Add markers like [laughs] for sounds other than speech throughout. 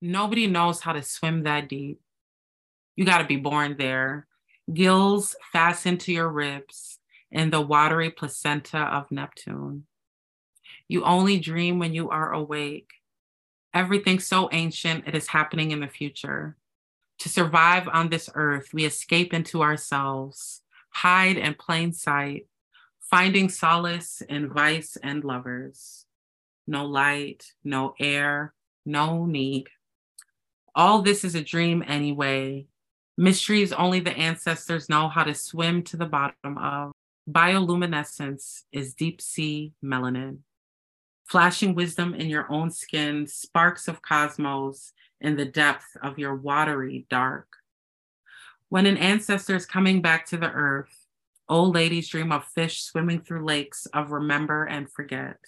Nobody knows how to swim that deep. You got to be born there. Gills fastened to your ribs in the watery placenta of Neptune. You only dream when you are awake. Everything so ancient, it is happening in the future. To survive on this earth, we escape into ourselves, hide in plain sight, finding solace in vice and lovers. No light, no air, no need. All this is a dream anyway. Mysteries only the ancestors know how to swim to the bottom of. Bioluminescence is deep sea melanin. Flashing wisdom in your own skin, sparks of cosmos in the depth of your watery dark. When an ancestor is coming back to the earth, old ladies dream of fish swimming through lakes of remember and forget.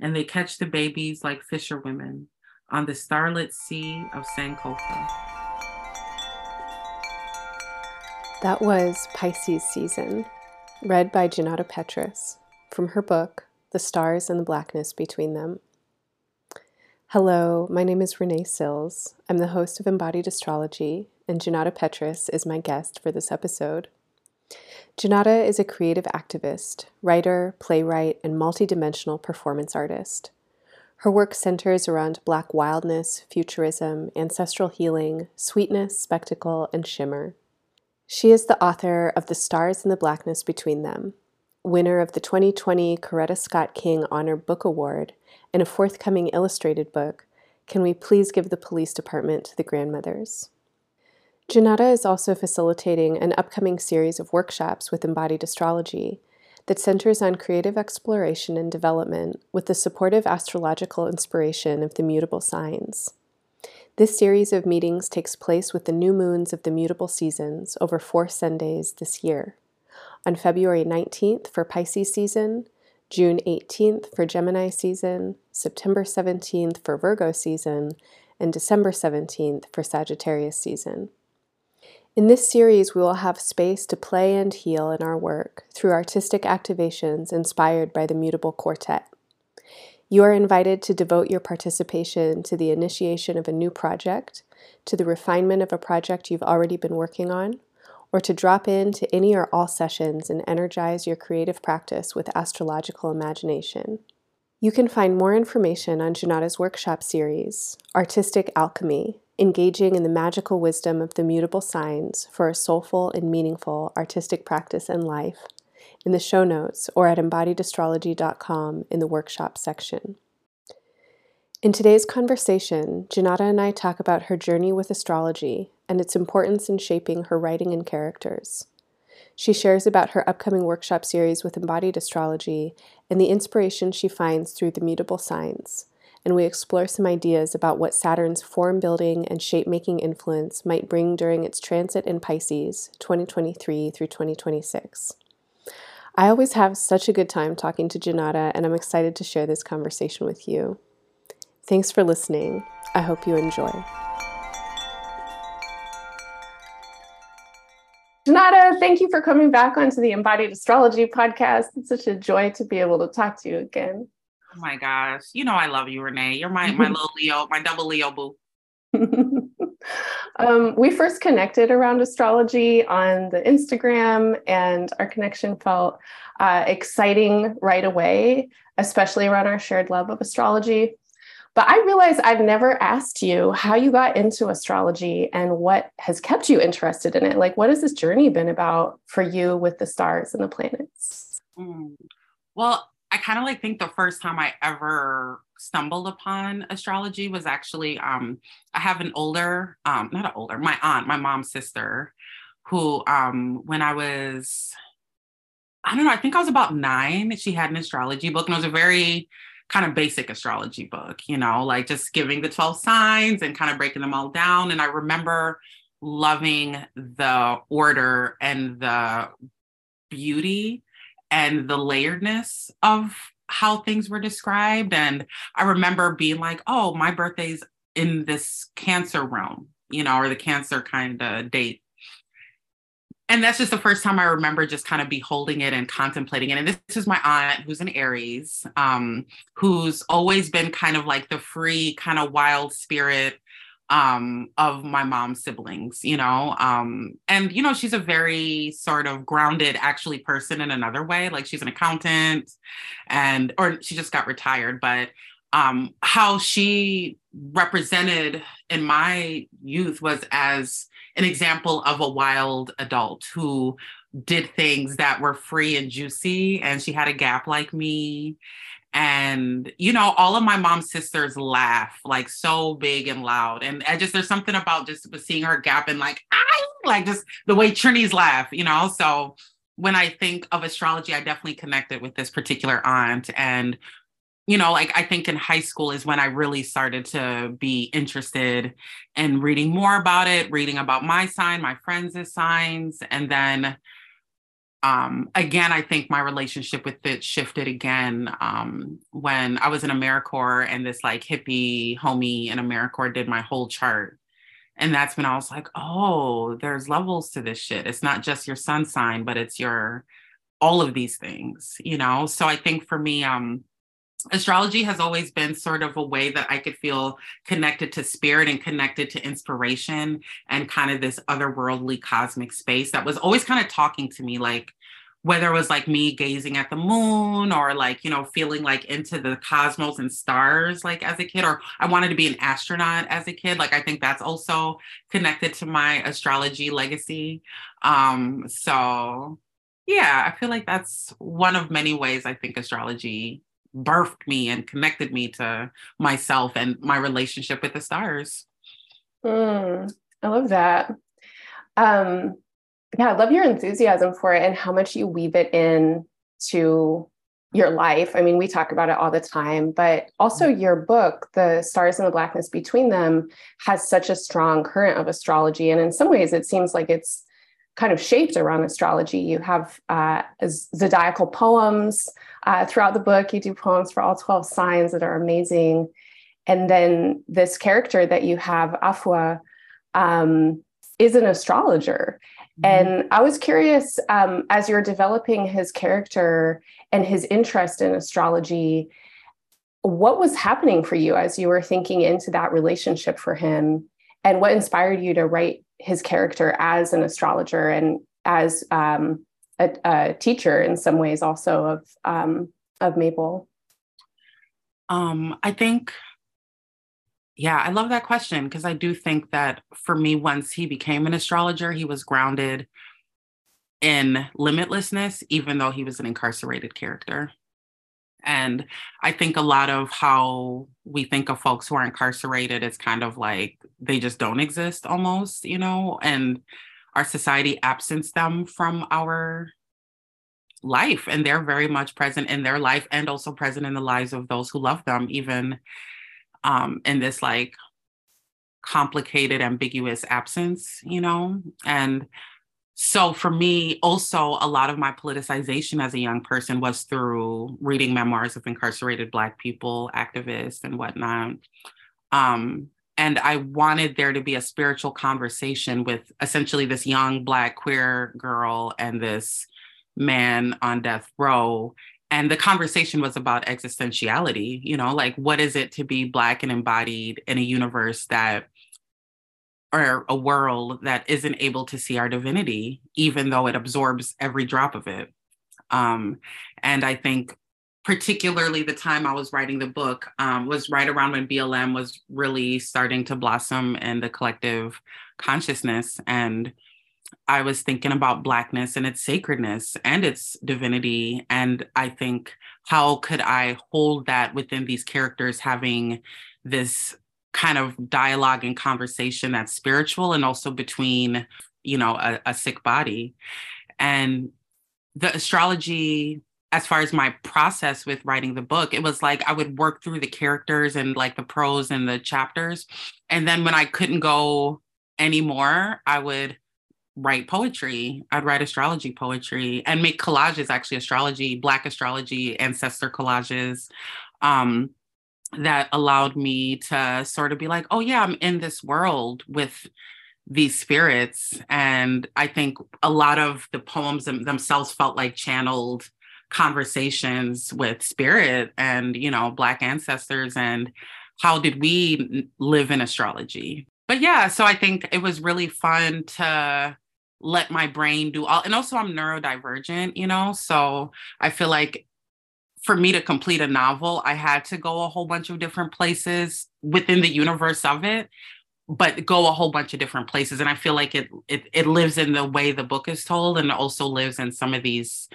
And they catch the babies like fisherwomen on the starlit sea of Sankofa. That was Pisces Season, read by Junauda Petrus from her book, The Stars and the Blackness Between Them. Hello, my name is Renee Sills. I'm the host of Embodied Astrology, and Junauda Petrus is my guest for this episode. Junauda is a creative activist, writer, playwright, and multidimensional performance artist. Her work centers around Black wildness, futurism, ancestral healing, sweetness, spectacle, and shimmer. She is the author of The Stars and the Blackness Between Them, winner of the 2020 Coretta Scott King Honor Book Award, and a forthcoming illustrated book, Can We Please Give the Police Department to the Grandmothers? Junauda is also facilitating an upcoming series of workshops with embodied astrology that centers on creative exploration and development with the supportive astrological inspiration of the mutable signs. This series of meetings takes place with the new moons of the mutable seasons over four Sundays this year. On February 19th for Pisces season, June 18th for Gemini season, September 17th for Virgo season, and December 17th for Sagittarius season. In this series, we will have space to play and heal in our work through artistic activations inspired by the Mutable Quartet. You are invited to devote your participation to the initiation of a new project, to the refinement of a project you've already been working on, or to drop in to any or all sessions and energize your creative practice with astrological imagination. You can find more information on Junauda's workshop series, Artistic Alchemy, engaging in the magical wisdom of the mutable signs for a soulful and meaningful artistic practice and life in the show notes or at embodiedastrology.com in the workshop section. In today's conversation, Junauda and I talk about her journey with astrology and its importance in shaping her writing and characters. She shares about her upcoming workshop series with embodied astrology and the inspiration she finds through the mutable signs, and we explore some ideas about what Saturn's form building and shape making influence might bring during its transit in Pisces 2023 through 2026. I always have such a good time talking to Junauda, and I'm excited to share this conversation with you. Thanks for listening. I hope you enjoy. Junauda, thank you for coming back onto the Embodied Astrology podcast. It's such a joy to be able to talk to you again. Oh my gosh. You know I love you, Renee. You're my my [laughs] little Leo, my double Leo boo. [laughs] um, we first connected around astrology on the Instagram, and our connection felt uh, exciting right away, especially around our shared love of astrology. But I realize I've never asked you how you got into astrology and what has kept you interested in it. Like, what has this journey been about for you with the stars and the planets? Mm. Well, I kind of like think the first time I ever stumbled upon astrology was actually um I have an older um not an older my aunt my mom's sister who um when I was I don't know I think I was about 9 she had an astrology book and it was a very kind of basic astrology book you know like just giving the 12 signs and kind of breaking them all down and I remember loving the order and the beauty and the layeredness of how things were described. And I remember being like, oh, my birthday's in this cancer realm, you know, or the cancer kind of date. And that's just the first time I remember just kind of beholding it and contemplating it. And this is my aunt, who's an Aries, um, who's always been kind of like the free, kind of wild spirit, um, of my mom's siblings, you know. Um, and you know, she's a very sort of grounded, actually, person in another way. Like she's an accountant, and or she just got retired, but um, how she represented in my youth was as an example of a wild adult who did things that were free and juicy, and she had a gap like me and you know all of my mom's sisters laugh like so big and loud. And i just there's something about just seeing her gap and like I like just the way trinities laugh you know? So when i think of astrology i definitely connected with this particular aunt. And you know like i think in high school is when i really started to be interested in reading more about it reading about my sign my friends' signs. And then um, again, I think my relationship with it shifted again um, when I was in AmeriCorps and this like hippie homie in AmeriCorps did my whole chart. And that's when I was like, oh, there's levels to this shit. It's not just your sun sign, but it's your all of these things, you know? So I think for me, um, astrology has always been sort of a way that I could feel connected to spirit and connected to inspiration and kind of this otherworldly cosmic space that was always kind of talking to me like whether it was like me gazing at the moon or like you know feeling like into the cosmos and stars like as a kid or i wanted to be an astronaut as a kid like i think that's also connected to my astrology legacy. Um so yeah i feel like that's one of many ways i think astrology birthed me and connected me to myself and my relationship with the stars. Mm, I love that. Um, yeah, I love your enthusiasm for it and how much you weave it in to your life. I mean, we talk about it all the time, but also mm-hmm. your book, The Stars and the Blackness Between Them, has such a strong current of astrology. And in some ways, it seems like it's kind of shaped around astrology. You have uh, zodiacal poems uh, throughout the book. You do poems for all 12 signs that are amazing. And then this character that you have, Afua, um, is an astrologer. Mm-hmm. And I was curious um, as you're developing his character and his interest in astrology, what was happening for you as you were thinking into that relationship for him? And what inspired you to write his character as an astrologer and as um, a, a, teacher in some ways also of um, of Mabel? Um, I think, yeah, I love that question because I do think that for me, once he became an astrologer, he was grounded in limitlessness, even though he was an incarcerated character. And I think a lot of how we think of folks who are incarcerated is kind of like they just don't exist almost, you know, and our society absents them from our life. And they're very much present in their life and also present in the lives of those who love them, even um, in this like complicated, ambiguous absence, you know? And so for me also a lot of my politicization as a young person was through reading memoirs of incarcerated black people activists and whatnot. Um, and i wanted there to be a spiritual conversation with essentially this young black queer girl and this man on death row. And the conversation was about existentiality you know like what is it to be black and embodied in a universe that or a world that isn't able to see our divinity, even though it absorbs every drop of it. Um, and I think, particularly the time I was writing the book um, was right around when BLM was really starting to blossom in the collective consciousness. And I was thinking about Blackness and its sacredness and its divinity. And I think, how could I hold that within these characters having this kind of dialogue and conversation that's spiritual and also between you know a, a sick body. And the astrology as far as my process with writing the book it was like i would work through the characters and like the prose and the chapters. And then when i couldn't go anymore i would write poetry. I'd write astrology poetry and make collages actually astrology black astrology ancestor collages. Um that allowed me to sort of be like, oh, yeah, I'm in this world with these spirits. And I think a lot of the poems themselves felt like channeled conversations with spirit and, you know, Black ancestors and how did we live in astrology? but yeah, so I think it was really fun to let my brain do all and also I'm neurodivergent, you know, so I feel like for me to complete a novel, I had to go a whole bunch of different places within the universe of it, but go a whole bunch of different places. And I feel like it it, it lives in the way the book is told, and also lives in some of these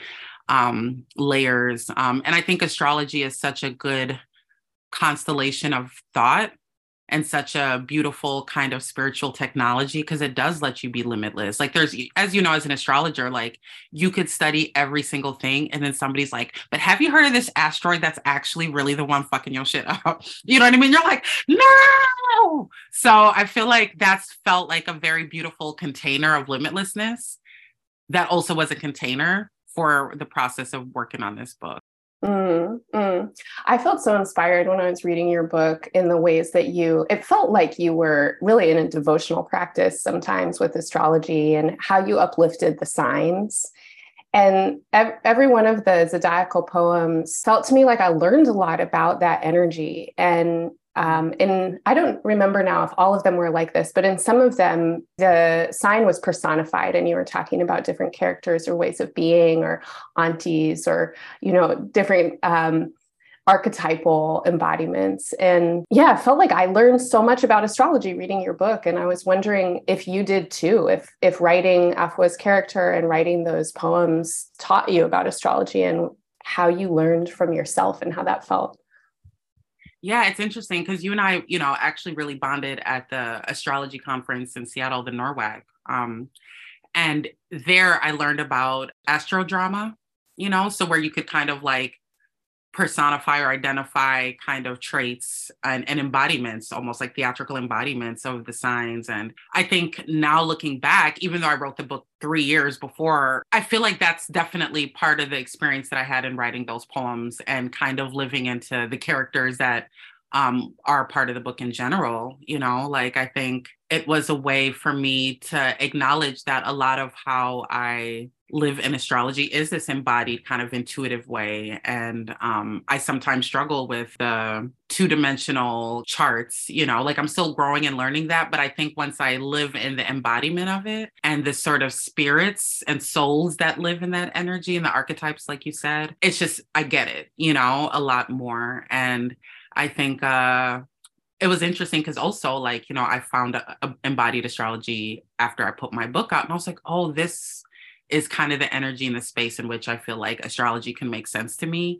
um, layers. Um, and I think astrology is such a good constellation of thought and such a beautiful kind of spiritual technology because it does let you be limitless. Like there's as you know as an astrologer like you could study every single thing and then somebody's like, "But have you heard of this asteroid that's actually really the one fucking your shit up?" [laughs] You know what I mean? You're like, "No!" So I feel like that's felt like a very beautiful container of limitlessness that also was a container for the process of working on this book. Mm, mm. I felt so inspired when I was reading your book in the ways that you, it felt like you were really in a devotional practice sometimes with astrology and how you uplifted the signs. And every one of the zodiacal poems felt to me like I learned a lot about that energy and um, and I don't remember now if all of them were like this, but in some of them, the sign was personified, and you were talking about different characters or ways of being, or aunties, or you know, different um, archetypal embodiments. And yeah, it felt like I learned so much about astrology reading your book, and I was wondering if you did too. If if writing Afwa's character and writing those poems taught you about astrology and how you learned from yourself and how that felt. Yeah, it's interesting because you and I, you know, actually really bonded at the astrology conference in Seattle, the NORWAC. Um, and there I learned about astrodrama, you know, so where you could kind of like personify or identify kind of traits and, and, embodiments, almost like theatrical embodiments of the signs. And I think now looking back, even though I wrote the book three years before, I feel like that's definitely part of the experience that I had in writing those poems and kind of living into the characters that um, are part of the book in general. You know, like I think it was a way for me to acknowledge that a lot of how I live in astrology is this embodied kind of intuitive way. And um, i sometimes struggle with the two-dimensional charts you know like i'm still growing and learning that but i think once i live in the embodiment of it and the sort of spirits and souls that live in that energy and the archetypes like you said it's just i get it you know a lot more. And i think uh it was interesting because also like you know i found a, a embodied astrology after i put my book out and i was like oh this is kind of the energy and the space in which I feel like astrology can make sense to me.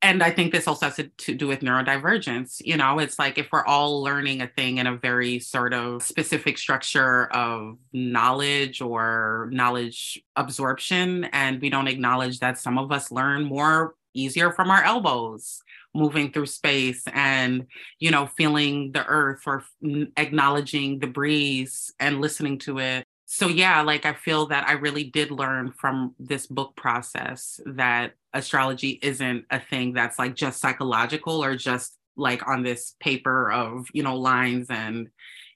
And I think this also has to do with neurodivergence. You know, it's like if we're all learning a thing in a very sort of specific structure of knowledge or knowledge absorption, and we don't acknowledge that some of us learn more easier from our elbows moving through space and you know feeling the earth or acknowledging the breeze and listening to it so yeah like i feel that i really did learn from this book process that astrology isn't a thing that's like just psychological or just like on this paper of you know lines and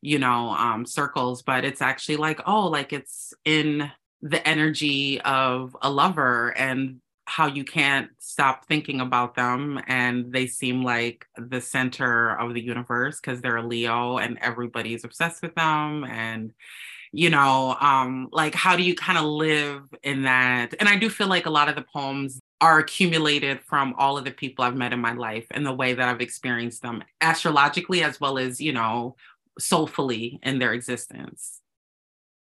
you know um circles but it's actually like oh like it's in the energy of a lover and how you can't stop thinking about them and they seem like the center of the universe because they're a leo and everybody's obsessed with them and you know um like how do you kind of live in that and i do feel like a lot of the poems are accumulated from all of the people i've met in my life and the way that i've experienced them astrologically as well as you know soulfully in their existence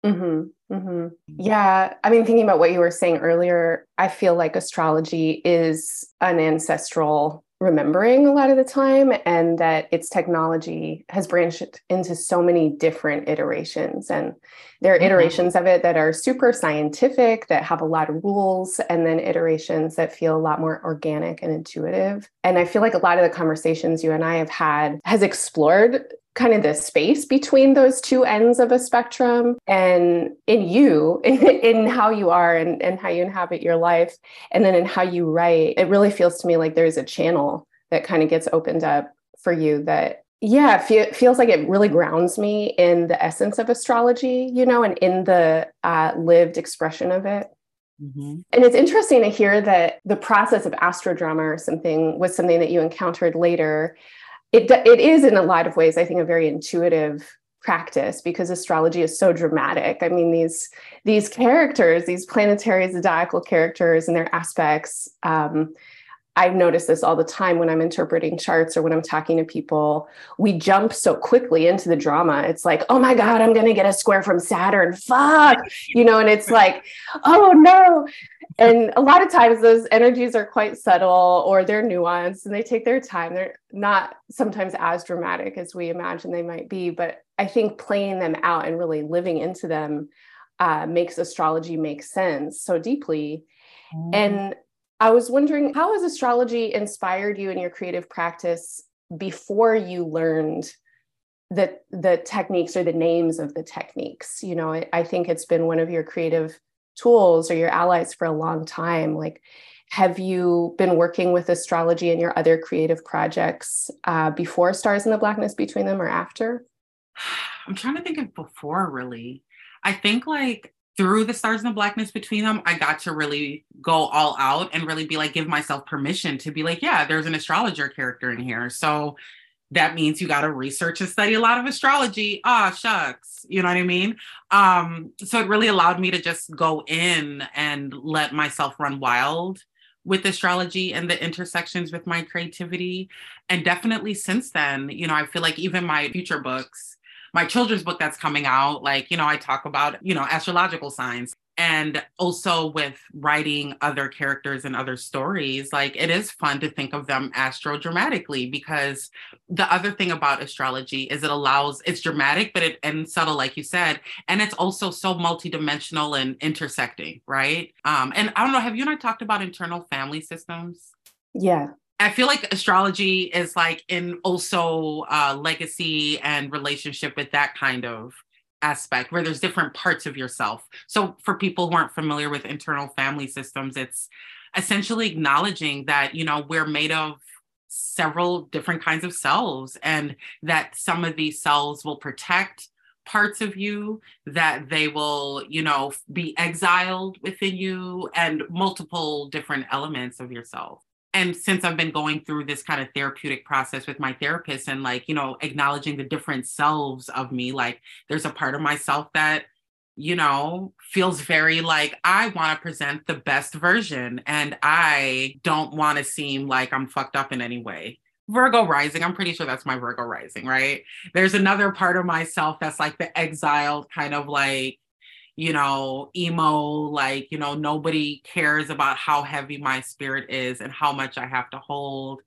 Mm-hmm, mm-hmm. Yeah. I mean, thinking about what you were saying earlier, I feel like astrology is an ancestral remembering a lot of the time and that its technology has branched into so many different iterations and there are mm-hmm. iterations of it that are super scientific that have a lot of rules and then iterations that feel a lot more organic and intuitive and i feel like a lot of the conversations you and i have had has explored kind of the space between those two ends of a spectrum and in you [laughs] in, how you are and, and how you inhabit your life and then in how you write it really feels to me like there's a channel that kind of gets opened up for you that yeah fe- feels like it really grounds me in the essence of astrology you know and in the uh, lived expression of it Mm-hmm. And it's interesting to hear that the process of astrodrama or something was something that you encountered later it it is in a lot of ways i think a very intuitive practice because astrology is so dramatic. I mean, these these characters, these planetary zodiacal characters and their aspects. Um, I've noticed this all the time when I'm interpreting charts or when I'm talking to people. We jump so quickly into the drama. It's like, oh my God, I'm going to get a square from Saturn. Fuck. You know, and it's like, oh no. And a lot of times those energies are quite subtle or they're nuanced and they take their time. They're not sometimes as dramatic as we imagine they might be. But I think playing them out and really living into them uh, makes astrology make sense so deeply. Mm. And I was wondering how has astrology inspired you in your creative practice before you learned the the techniques or the names of the techniques? You know, I, I think it's been one of your creative tools or your allies for a long time. Like, have you been working with astrology in your other creative projects uh, before Stars in the Blackness Between Them or after? [sighs] I'm trying to think of before, really. I think like through the stars and the blackness between them, I got to really go all out and really be like, give myself permission to be like, yeah, there's an astrologer character in here. So that means you got to research and study a lot of astrology. Ah, shucks. You know what I mean? Um, so it really allowed me to just go in and let myself run wild with astrology and the intersections with my creativity. And definitely since then, you know, I feel like even my future books, my children's book that's coming out, like, you know, I talk about, you know, astrological signs. And also with writing other characters and other stories, like it is fun to think of them astro dramatically because the other thing about astrology is it allows it's dramatic, but it and subtle, like you said, and it's also so multidimensional and intersecting, right? Um, and I don't know, have you and I talked about internal family systems? Yeah. I feel like astrology is like in also uh, legacy and relationship with that kind of aspect where there's different parts of yourself. So for people who aren't familiar with internal family systems, it's essentially acknowledging that, you know, we're made of several different kinds of cells and that some of these cells will protect parts of you that they will you know be exiled within you and multiple different elements of yourself and since I've been going through this kind of therapeutic process with my therapist and like, you know, acknowledging the different selves of me, like there's a part of myself that, you know, feels very like I want to present the best version and I don't want to seem like I'm fucked up in any way. Virgo rising, I'm pretty sure that's my Virgo rising, right? There's another part of myself that's like the exiled kind of like, you know, emo, like, you know, nobody cares about how heavy my spirit is and how much I have to hold.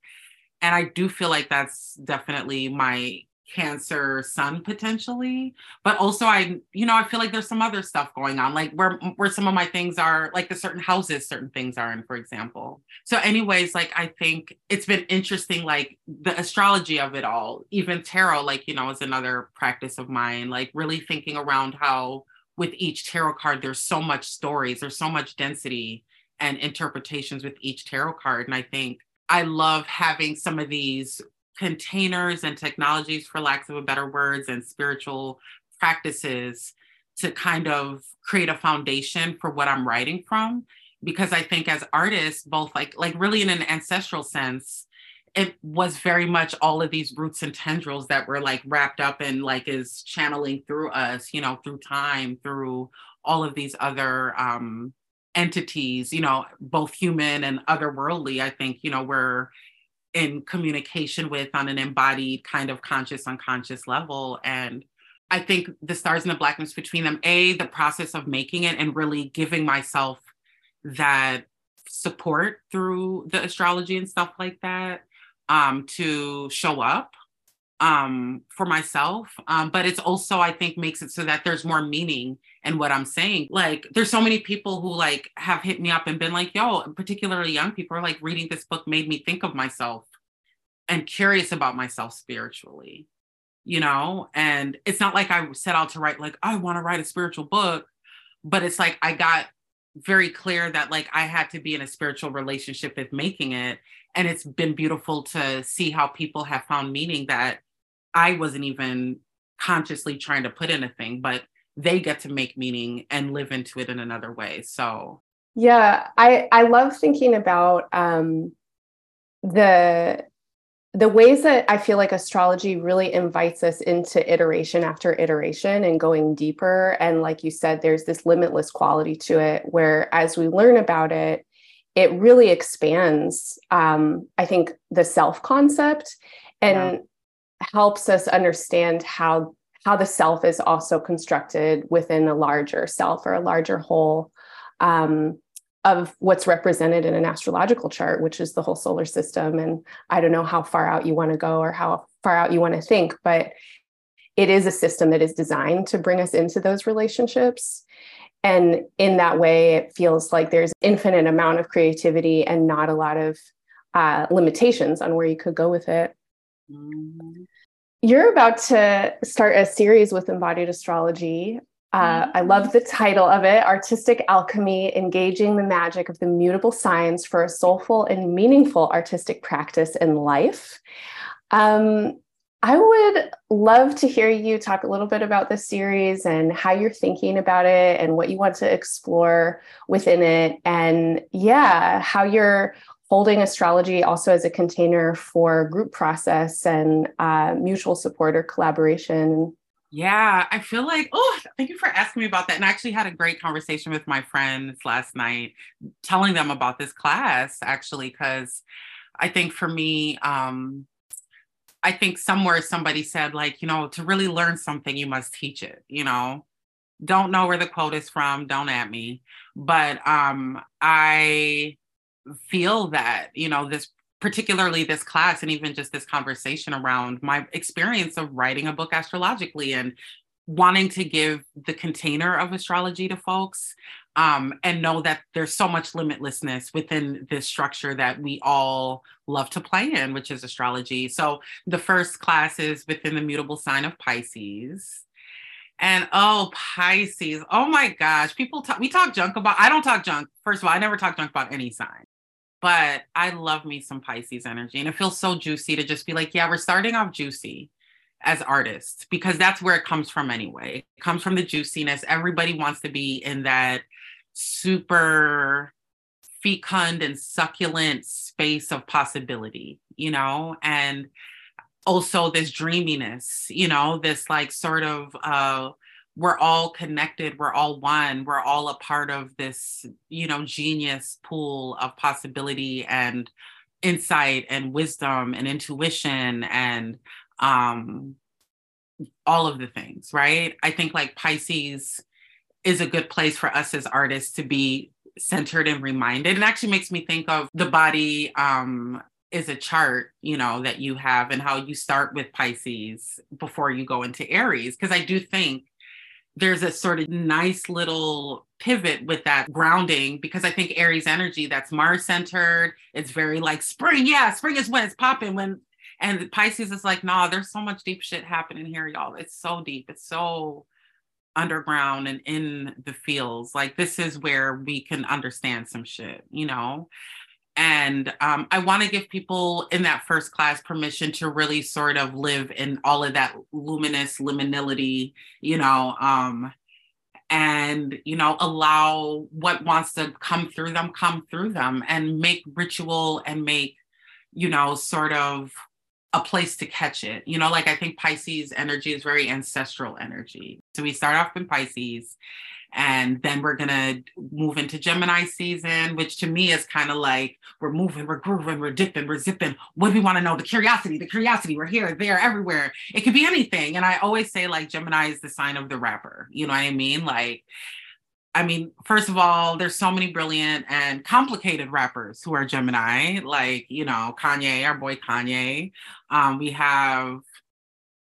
And I do feel like that's definitely my cancer sun potentially but also i you know i feel like there's some other stuff going on like where where some of my things are like the certain houses certain things are in for example so anyways like i think it's been interesting like the astrology of it all even tarot like you know is another practice of mine like really thinking around how with each tarot card, there's so much stories, there's so much density and interpretations with each tarot card. And I think I love having some of these containers and technologies, for lack of a better words, and spiritual practices to kind of create a foundation for what I'm writing from. Because I think as artists, both like like really in an ancestral sense, it was very much all of these roots and tendrils that were like wrapped up and like is channeling through us you know through time through all of these other um entities you know both human and otherworldly i think you know we're in communication with on an embodied kind of conscious unconscious level. And i think the stars and the blackness between them a the process of making it and really giving myself that support through the astrology and stuff like that um, to show up um, for myself. Um, but it's also, I think, makes it so that there's more meaning in what I'm saying. Like, there's so many people who like have hit me up and been like, yo, particularly young people are like, reading this book made me think of myself and curious about myself spiritually, you know? And it's not like I set out to write, like, I want to write a spiritual book, but it's like I got very clear that like I had to be in a spiritual relationship with making it and it's been beautiful to see how people have found meaning that I wasn't even consciously trying to put in a thing, but they get to make meaning and live into it in another way. So yeah, I I love thinking about um, the the ways that I feel like astrology really invites us into iteration after iteration and going deeper. And like you said, there's this limitless quality to it where as we learn about it, it really expands, um, I think, the self concept and yeah. helps us understand how how the self is also constructed within a larger self or a larger whole. Um, of what's represented in an astrological chart, which is the whole solar system. And I don't know how far out you want to go or how far out you want to think, but it is a system that is designed to bring us into those relationships. And in that way, it feels like there's infinite amount of creativity and not a lot of uh, limitations on where you could go with it. Mm-hmm. You're about to start a series with embodied astrology uh, I love the title of it Artistic Alchemy Engaging the Magic of the Mutable Signs for a Soulful and Meaningful Artistic Practice in Life. Um, I would love to hear you talk a little bit about this series and how you're thinking about it and what you want to explore within it. And yeah, how you're holding astrology also as a container for group process and uh, mutual support or collaboration yeah, I feel like, oh, thank you for asking me about that. And I actually had a great conversation with my friends last night, telling them about this class, actually, because I think for me, um, I think somewhere somebody said, like, you know, to really learn something, you must teach it, you know. Don't know where the quote is from, don't at me. But um, I feel that, you know, this particularly this class and even just this conversation around my experience of writing a book astrologically and wanting to give the container of astrology to folks um, and know that there's so much limitlessness within this structure that we all love to play in, which is astrology. So the first class is within the mutable sign of Pisces. And oh, Pisces. Oh my gosh. People talk, we talk junk about, I don't talk junk. First of all, I never talk junk about any sign but I love me some Pisces energy. And it feels so juicy to just be like, yeah, we're starting off juicy as artists because that's where it comes from anyway. It comes from the juiciness. Everybody wants to be in that super fecund and succulent space of possibility, you know, and also this dreaminess, you know, this like sort of uh we're all connected we're all one we're all a part of this you know genius pool of possibility and insight and wisdom and intuition and um all of the things right? I think like pisces is a good place for us as artists to be centered and reminded it actually makes me think of the body um is a chart you know that you have and how you start with pisces before you go into aries because i do think there's a sort of nice little pivot with that grounding because I think Aries energy that's Mars centered. It's very like spring. Yeah, spring is when it's popping. When and Pisces is like, nah, there's so much deep shit happening here, y'all. It's so deep. It's so underground and in the fields. Like this is where we can understand some shit, you know? And um, I want to give people in that first class permission to really sort of live in all of that luminous liminality, you know, um, and, you know, allow what wants to come through them, come through them and make ritual and make, you know, sort of a place to catch it. You know, like I think Pisces energy is very ancestral energy. So we start off in Pisces and then we're going to move into Gemini season, which to me is kind of like we're moving, we're grooving, we're dipping, we're zipping. What do we want to know? The curiosity, the curiosity. We're here, there, everywhere. It could be anything. And I always say, like, Gemini is the sign of the rapper. You know what I mean? Like, I mean, first of all, there's so many brilliant and complicated rappers who are Gemini, like, you know, Kanye, our boy Kanye. Um, we have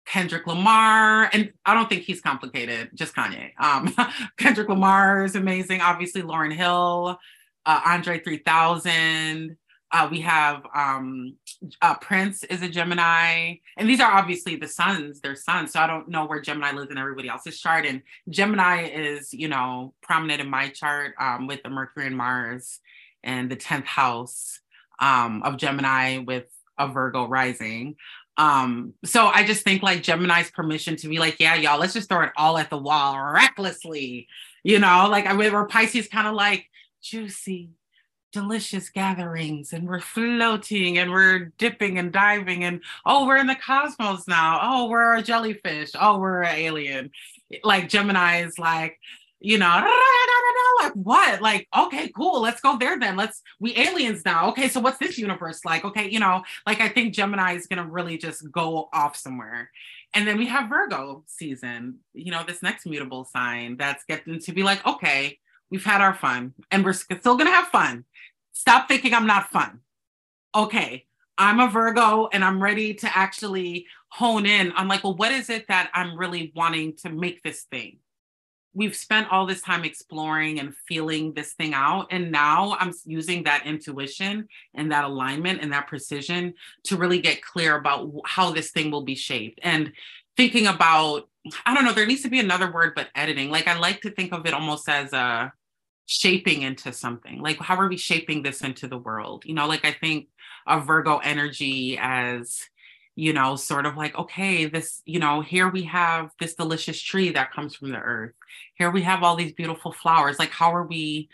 Kendrick Lamar, and I don't think he's complicated, just Kanye. Um, [laughs] Kendrick Lamar is amazing. Obviously, Lauryn Hill, uh, Andre 3000. Uh, we have um, uh, Prince is a Gemini, and these are obviously the sons, their sons. So I don't know where Gemini lives in everybody else's chart. And Gemini is, you know, prominent in my chart um, with the Mercury and Mars and the 10th house um, of Gemini with a Virgo rising. Um, so I just think like Gemini's permission to be like, yeah, y'all, let's just throw it all at the wall recklessly, you know, like I mean, where Pisces kind of like juicy, delicious gatherings and we're floating and we're dipping and diving and oh we're in the cosmos now. Oh we're a jellyfish. Oh we're an alien. Like gemini is like you know like what? Like okay cool. Let's go there then. Let's we aliens now. Okay so what's this universe like? Okay you know like i think gemini is to really just go off somewhere. And then we have virgo season you know this next mutable sign that's getting to be like okay we've had our fun and we're still going to have fun Stop thinking I'm not fun. Okay, I'm a Virgo and I'm ready to actually hone in on like, well, what is it that I'm really wanting to make this thing? We've spent all this time exploring and feeling this thing out. And now I'm using that intuition and that alignment and that precision to really get clear about how this thing will be shaped. And thinking about, I don't know, there needs to be another word, but editing. Like I like to think of it almost as a, shaping into something like how are we shaping this into the world? You know like i think of virgo energy as you know sort of like okay this you know here we have this delicious tree that comes from the earth. Here we have all these beautiful flowers. Like how are we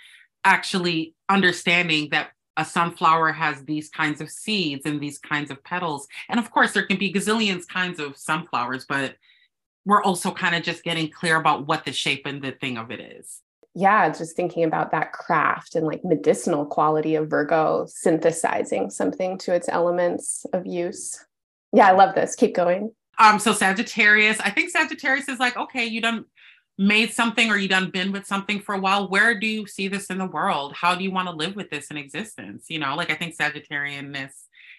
actually understanding that a sunflower has these kinds of seeds and these kinds of petals? And of course there can be gazillions kinds of sunflowers but we're also kind of just getting clear about what the shape and the thing of it is yeah, just thinking about that craft and like medicinal quality of Virgo synthesizing something to its elements of use. Yeah, I love this. Keep going. Um, so Sagittarius, I think Sagittarius is like, okay, you done made something or you done been with something for a while. Where do you see this in the world? How do you want to live with this in existence? You know, like I think Sagittarianness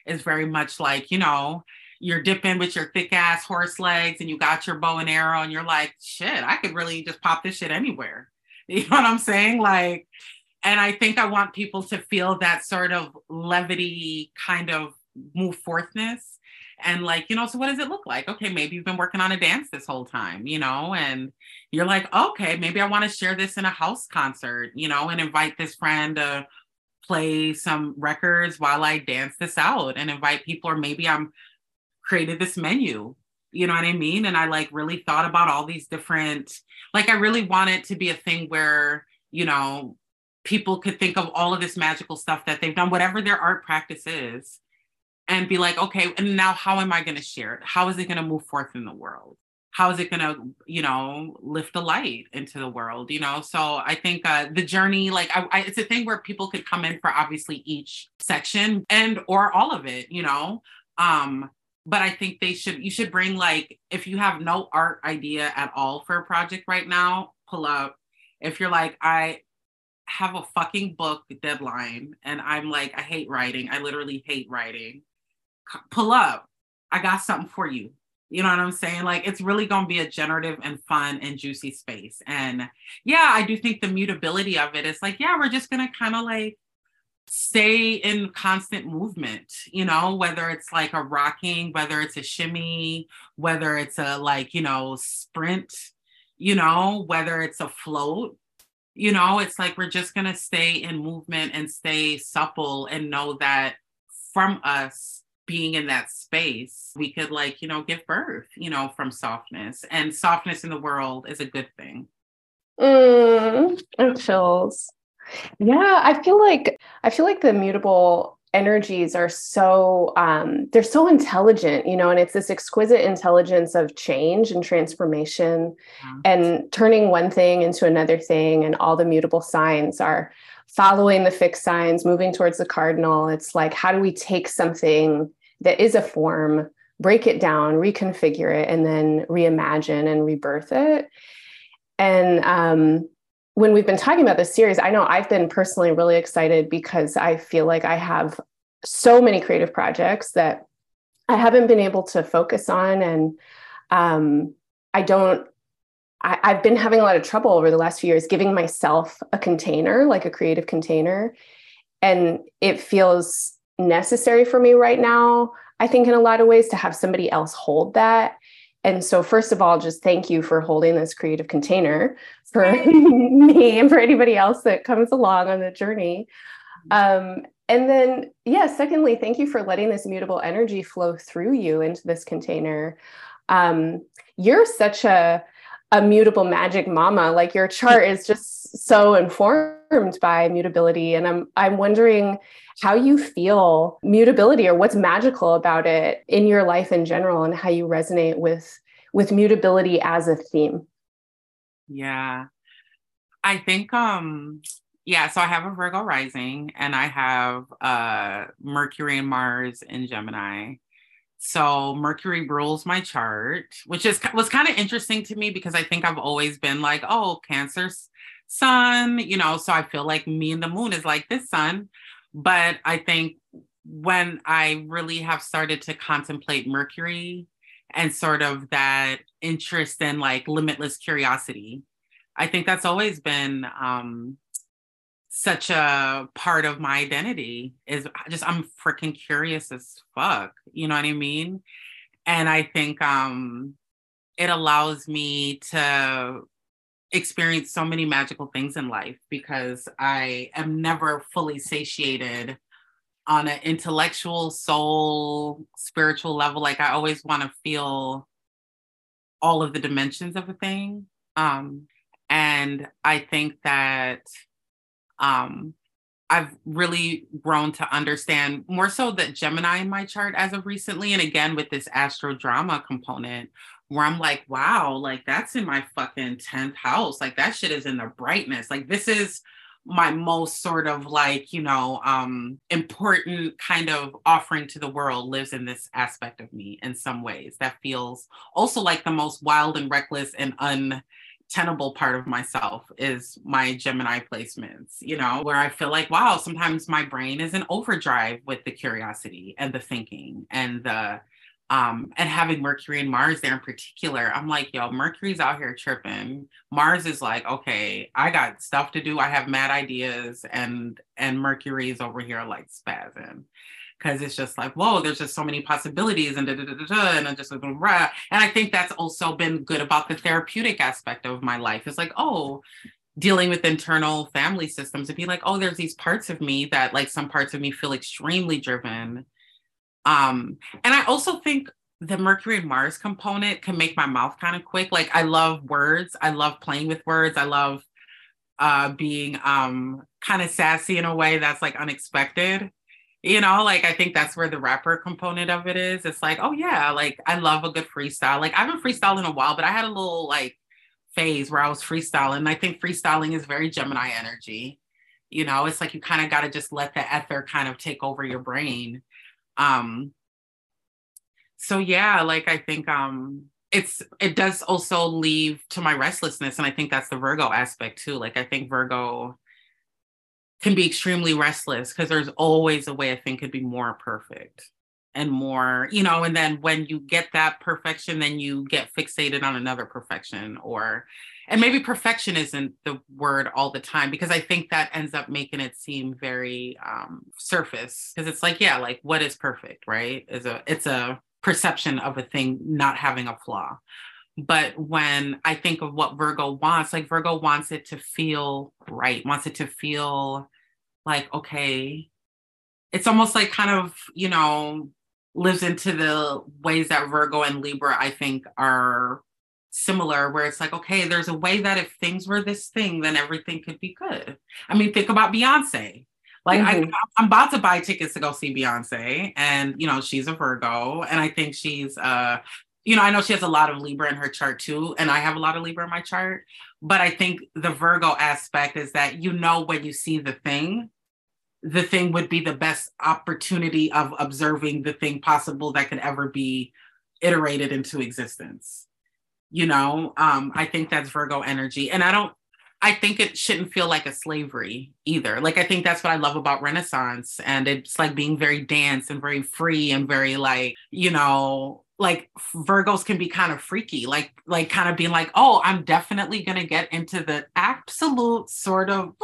is very much like, you know, you're dipping with your thick ass horse legs and you got your bow and arrow and you're like, shit, I could really just pop this shit anywhere. [laughs] You know what I'm saying? Like, and I think I want people to feel that sort of levity kind of move forthness. And like, you know, so what does it look like? Okay, maybe you've been working on a dance this whole time, you know, and you're like, okay, maybe I want to share this in a house concert, you know, and invite this friend to play some records while I dance this out and invite people, or maybe I'm created this menu you know what I mean? And I like really thought about all these different, like, I really wanted to be a thing where, you know, people could think of all of this magical stuff that they've done, whatever their art practice is, and be like, okay, and now how am I going to share it? How is it going to move forth in the world? How is it going to, you know, lift the light into the world? You know, so I think uh, the journey, like, I, I, it's a thing where people could come in for obviously each section and or all of it. You know, um, but I think they should you should bring like if you have no art idea at all for a project right now, pull up. If you're like I have a fucking book deadline and I'm like I hate writing. I literally hate writing. Pull up. I got something for you. You know what I'm saying? Like it's really going to be a generative and fun and juicy space. And yeah, I do think the mutability of it is like yeah, we're just going to kind of like stay in constant movement, you know, whether it's like a rocking, whether it's a shimmy, whether it's a like, you know, sprint, you know, whether it's a float, you know, it's like we're just going to stay in movement and stay supple and know that from us being in that space, we could like, you know, give birth, you know, from softness. And softness in the world is a good thing. Mm, it chills. Yeah, I feel like I feel like the mutable energies are so um, they're so intelligent you know and it's this exquisite intelligence of change and transformation and turning one thing into another thing and all the mutable signs are following the fixed signs moving towards the cardinal. It's like how do we take something that is a form break it down reconfigure it and then reimagine and rebirth it? And um, when we've been talking about this series, I know I've been personally really excited because I feel like I have so many creative projects that I haven't been able to focus on. And um, I don't, I, I've been having a lot of trouble over the last few years giving myself a container, like a creative container. And it feels necessary for me right now, I think, in a lot of ways, to have somebody else hold that and so, first of all, just thank you for holding this creative container for [laughs] me and for anybody else that comes along on the journey. Um, and then, yeah, secondly, thank you for letting this mutable energy flow through you into this container. Um, you're such a a mutable magic mama. Like your chart [laughs] is just so informed by mutability and I'm I'm wondering how you feel mutability or what's magical about it in your life in general and how you resonate with with mutability as a theme. Yeah. I think um yeah, so I have a Virgo rising and I have uh Mercury and Mars in Gemini. So Mercury rules my chart, which is was kind of interesting to me because I think I've always been like, oh, Cancer's sun, you know, so I feel like me and the moon is like this sun. But I think when I really have started to contemplate Mercury and sort of that interest in like limitless curiosity, I think that's always been um such a part of my identity is just I'm freaking curious as fuck. You know what I mean? And I think um it allows me to experience so many magical things in life because I am never fully satiated on an intellectual, soul, spiritual level. Like I always want to feel all of the dimensions of a thing. Um, and I think that um, I've really grown to understand more so that Gemini in my chart as of recently. And again, with this astro drama component, where I'm like, wow, like that's in my fucking 10th house. Like that shit is in the brightness. Like this is my most sort of like, you know, um, important kind of offering to the world lives in this aspect of me in some ways that feels also like the most wild and reckless and un tenable part of myself is my Gemini placements, you know, where I feel like, wow, sometimes my brain is in overdrive with the curiosity and the thinking and the um and having Mercury and Mars there in particular. I'm like, yo, Mercury's out here tripping. Mars is like, okay, I got stuff to do. I have mad ideas and and Mercury's over here like spazzing because it's just like, whoa, there's just so many possibilities and da, da, da, da, and I'm just like, rah. and I think that's also been good about the therapeutic aspect of my life. It's like, oh, dealing with internal family systems to be like, oh, there's these parts of me that like some parts of me feel extremely driven. Um, and I also think the Mercury and Mars component can make my mouth kind of quick. Like I love words. I love playing with words. I love uh being um kind of sassy in a way that's like unexpected you know like i think that's where the rapper component of it is it's like oh yeah like i love a good freestyle like i haven't freestyled in a while but i had a little like phase where i was freestyling i think freestyling is very gemini energy you know it's like you kind of got to just let the ether kind of take over your brain um so yeah like i think um it's it does also leave to my restlessness and i think that's the virgo aspect too. Like i think virgo can be extremely restless because there's always a way a thing could be more perfect and more, you know, and then when you get that perfection, then you get fixated on another perfection or and maybe perfection isn't the word all the time because I think that ends up making it seem very um surface because it's like, yeah, like what is perfect, right? Is a it's a perception of a thing not having a flaw. But when I think of what Virgo wants, like Virgo wants it to feel right, wants it to feel like, okay, it's almost like kind of, you know, lives into the ways that Virgo and Libra, I think, are similar, where it's like, okay, there's a way that if things were this thing, then everything could be good. I mean, think about Beyonce. Like mm-hmm. I, am about to buy tickets to go see Beyonce, and you know she's a Virgo, and I think she's uh you know, I know she has a lot of Libra in her chart too, and I have a lot of Libra in my chart. But I think the Virgo aspect is that you know when you see the thing, the thing would be the best opportunity of observing the thing possible that could ever be iterated into existence. You know, um, I think that's Virgo energy. And I don't, I think it shouldn't feel like a slavery either. Like, I think that's what I love about Renaissance. And it's like being very dance and very free and very like, you know, like Virgos can be kind of freaky, like like kind of being like, oh, I'm definitely gonna get into the absolute sort of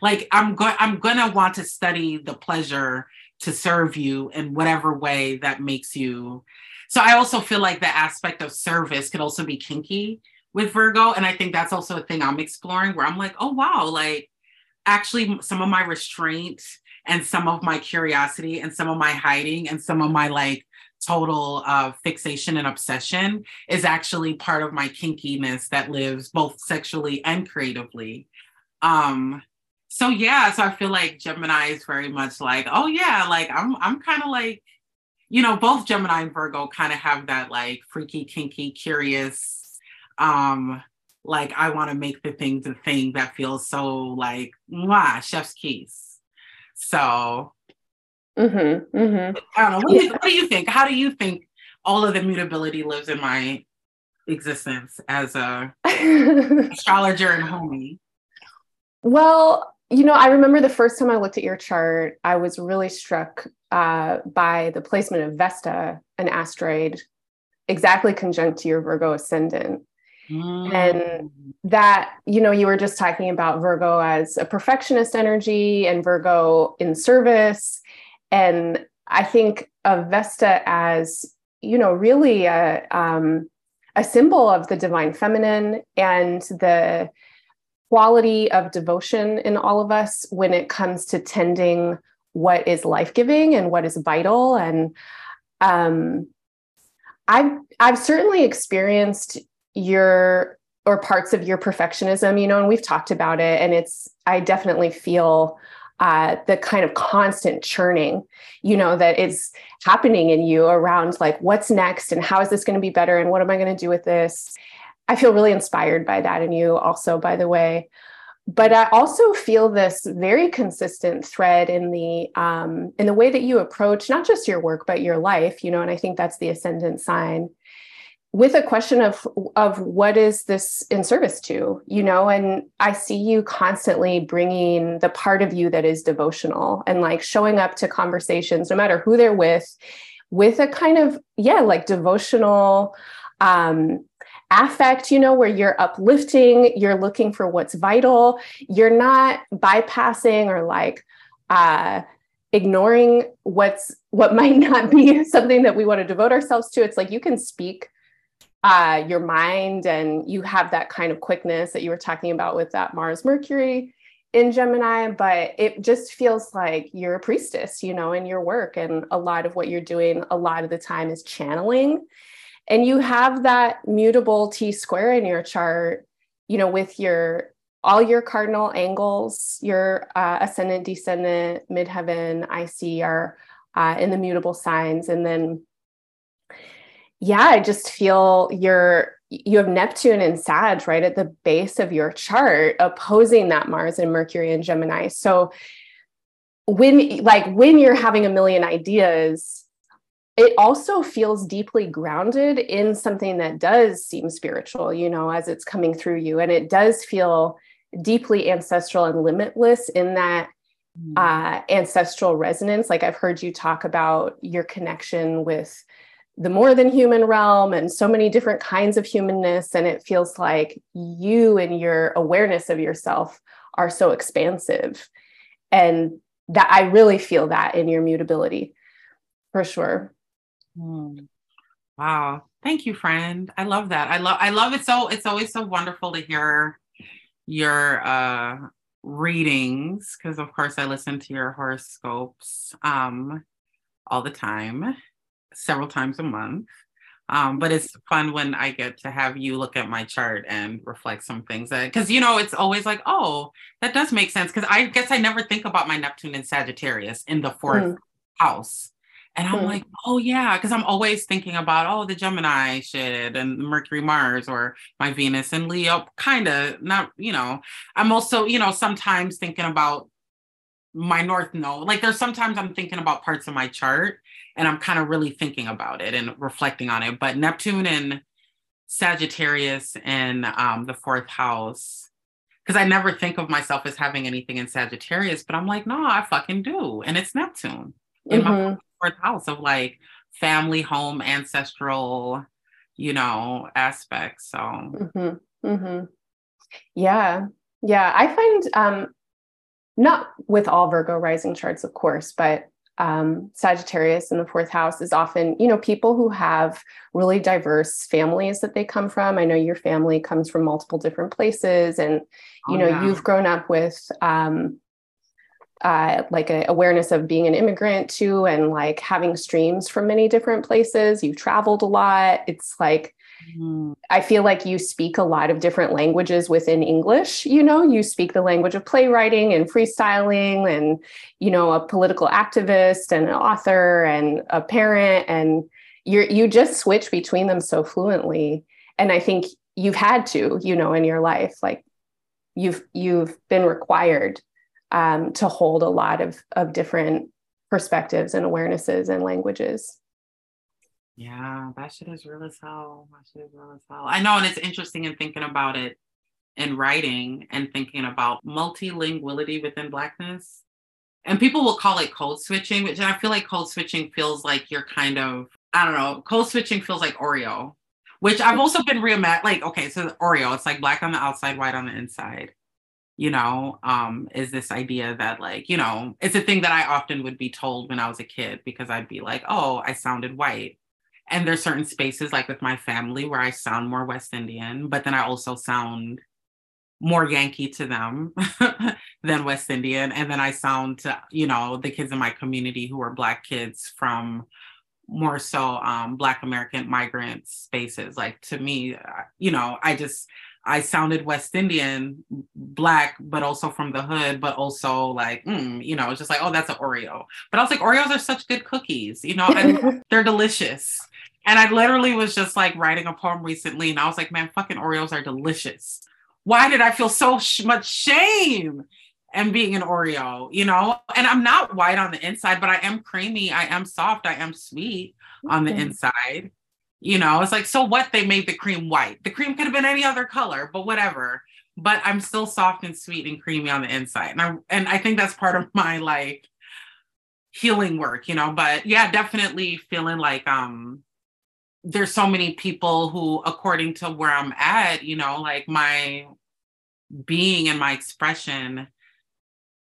like I'm going I'm gonna want to study the pleasure to serve you in whatever way that makes you. So I also feel like the aspect of service could also be kinky with Virgo, and I think that's also a thing I'm exploring where I'm like, oh wow, like actually some of my restraint and some of my curiosity and some of my hiding and some of my like total uh, fixation and obsession is actually part of my kinkiness that lives both sexually and creatively. Um, so yeah, so I feel like Gemini is very much like, oh yeah, like I'm I'm kind of like, you know, both Gemini and Virgo kind of have that like freaky, kinky, curious, um, like I want to make the thing the thing that feels so like mwah, chef's keys. So mm-hmm, mm-hmm. I don't know. What do, you, what do you think? How do you think all of the mutability lives in my existence as a [laughs] astrologer and homie? Well, you know, I remember the first time I looked at your chart, I was really struck uh, by the placement of Vesta, an asteroid, exactly conjunct to your Virgo ascendant. Mm. And that, you know, you were just talking about Virgo as a perfectionist energy and Virgo in service. And I think of Vesta as, you know, really a, um, a symbol of the divine feminine and the quality of devotion in all of us when it comes to tending what is life-giving and what is vital and um, I've I've certainly experienced your or parts of your perfectionism, you know, and we've talked about it, and it's I definitely feel uh, the kind of constant churning, you know, that is happening in you around like what's next and how is this going to be better and what am I going to do with this? I feel really inspired by that in you, also, by the way. But I also feel this very consistent thread in the um, in the way that you approach not just your work but your life, you know. And I think that's the ascendant sign with a question of of what is this in service to you know and i see you constantly bringing the part of you that is devotional and like showing up to conversations no matter who they're with with a kind of yeah like devotional um affect you know where you're uplifting you're looking for what's vital you're not bypassing or like uh ignoring what's what [laughs] might not be something that we want to devote ourselves to it's like you can speak uh, your mind and you have that kind of quickness that you were talking about with that Mars Mercury in Gemini, but it just feels like you're a priestess, you know, in your work. And a lot of what you're doing a lot of the time is channeling. And you have that mutable T square in your chart, you know, with your all your cardinal angles, your uh, ascendant, descendant, midheaven, IC are uh, in the mutable signs. And then yeah, I just feel you're you have Neptune and Sag right at the base of your chart opposing that Mars and Mercury and Gemini. So when like when you're having a million ideas, it also feels deeply grounded in something that does seem spiritual, you know, as it's coming through you. And it does feel deeply ancestral and limitless in that mm. uh, ancestral resonance. Like I've heard you talk about your connection with the more than human realm and so many different kinds of humanness. And it feels like you and your awareness of yourself are so expansive. And that I really feel that in your mutability for sure. Mm. Wow. Thank you, friend. I love that. I love I love it so it's always so wonderful to hear your uh readings because of course I listen to your horoscopes um all the time several times a month. Um, but it's fun when I get to have you look at my chart and reflect some things that, because you know, it's always like, oh, that does make sense. Because I guess I never think about my Neptune in Sagittarius in the fourth mm. house. And I'm mm. like, oh, yeah, because I'm always thinking about, oh, the Gemini shit and Mercury, Mars, or my Venus and Leo, kind of not, you know, I'm also, you know, sometimes thinking about my North Node. Like there's sometimes I'm thinking about parts of my chart and I'm kind of really thinking about it and reflecting on it. But Neptune and Sagittarius in um, the fourth house, because I never think of myself as having anything in Sagittarius, but I'm like, no, I fucking do. And it's Neptune in mm-hmm. my fourth house of like family, home, ancestral, you know, aspects. So, mm-hmm. Mm-hmm. yeah. Yeah. I find, um, not with all Virgo rising charts, of course, but um, Sagittarius in the fourth house is often, you know, people who have really diverse families that they come from. I know your family comes from multiple different places, and you oh, know, yeah. you've grown up with um, uh, like an awareness of being an immigrant too, and like having streams from many different places. You've traveled a lot. It's like mm. I feel like you speak a lot of different languages within English. You know, you speak the language of playwriting and freestyling, and, you know, a political activist and an author and a parent. And you're you just switch between them so fluently. And I think you've had to, you know, in your life, like you've you've been required um, to hold a lot of of different perspectives and awarenesses and languages. Yeah, that shit is real as hell. That shit is real as hell. I know, and it's interesting in thinking about it in writing and thinking about multilinguality within Blackness. And people will call it code switching, which I feel like code switching feels like you're kind of, I don't know, code switching feels like Oreo, which I've also been reimagined. Like, okay, so Oreo, it's like black on the outside, white on the inside you know, um, is this idea that, like, you know, it's a thing that I often would be told when I was a kid because I'd be like, oh, I sounded white. And there's certain spaces, like with my family, where I sound more West Indian, but then I also sound more Yankee to them [laughs] than West Indian. And then I sound to, you know, the kids in my community who are Black kids from more so um, Black American migrant spaces. Like to me, you know, I just, I sounded West Indian, black, but also from the hood, but also like, mm, you know, it's just like, oh, that's an Oreo. But I was like, Oreos are such good cookies, you know, and [laughs] they're delicious. And I literally was just like writing a poem recently, and I was like, man, fucking Oreos are delicious. Why did I feel so sh- much shame and being an Oreo, you know? And I'm not white on the inside, but I am creamy, I am soft, I am sweet on the inside. You know, it's like, so what? They made the cream white. The cream could have been any other color, but whatever. But I'm still soft and sweet and creamy on the inside. And I and I think that's part of [laughs] my like healing work, you know. But yeah, definitely feeling like um there's so many people who, according to where I'm at, you know, like my being and my expression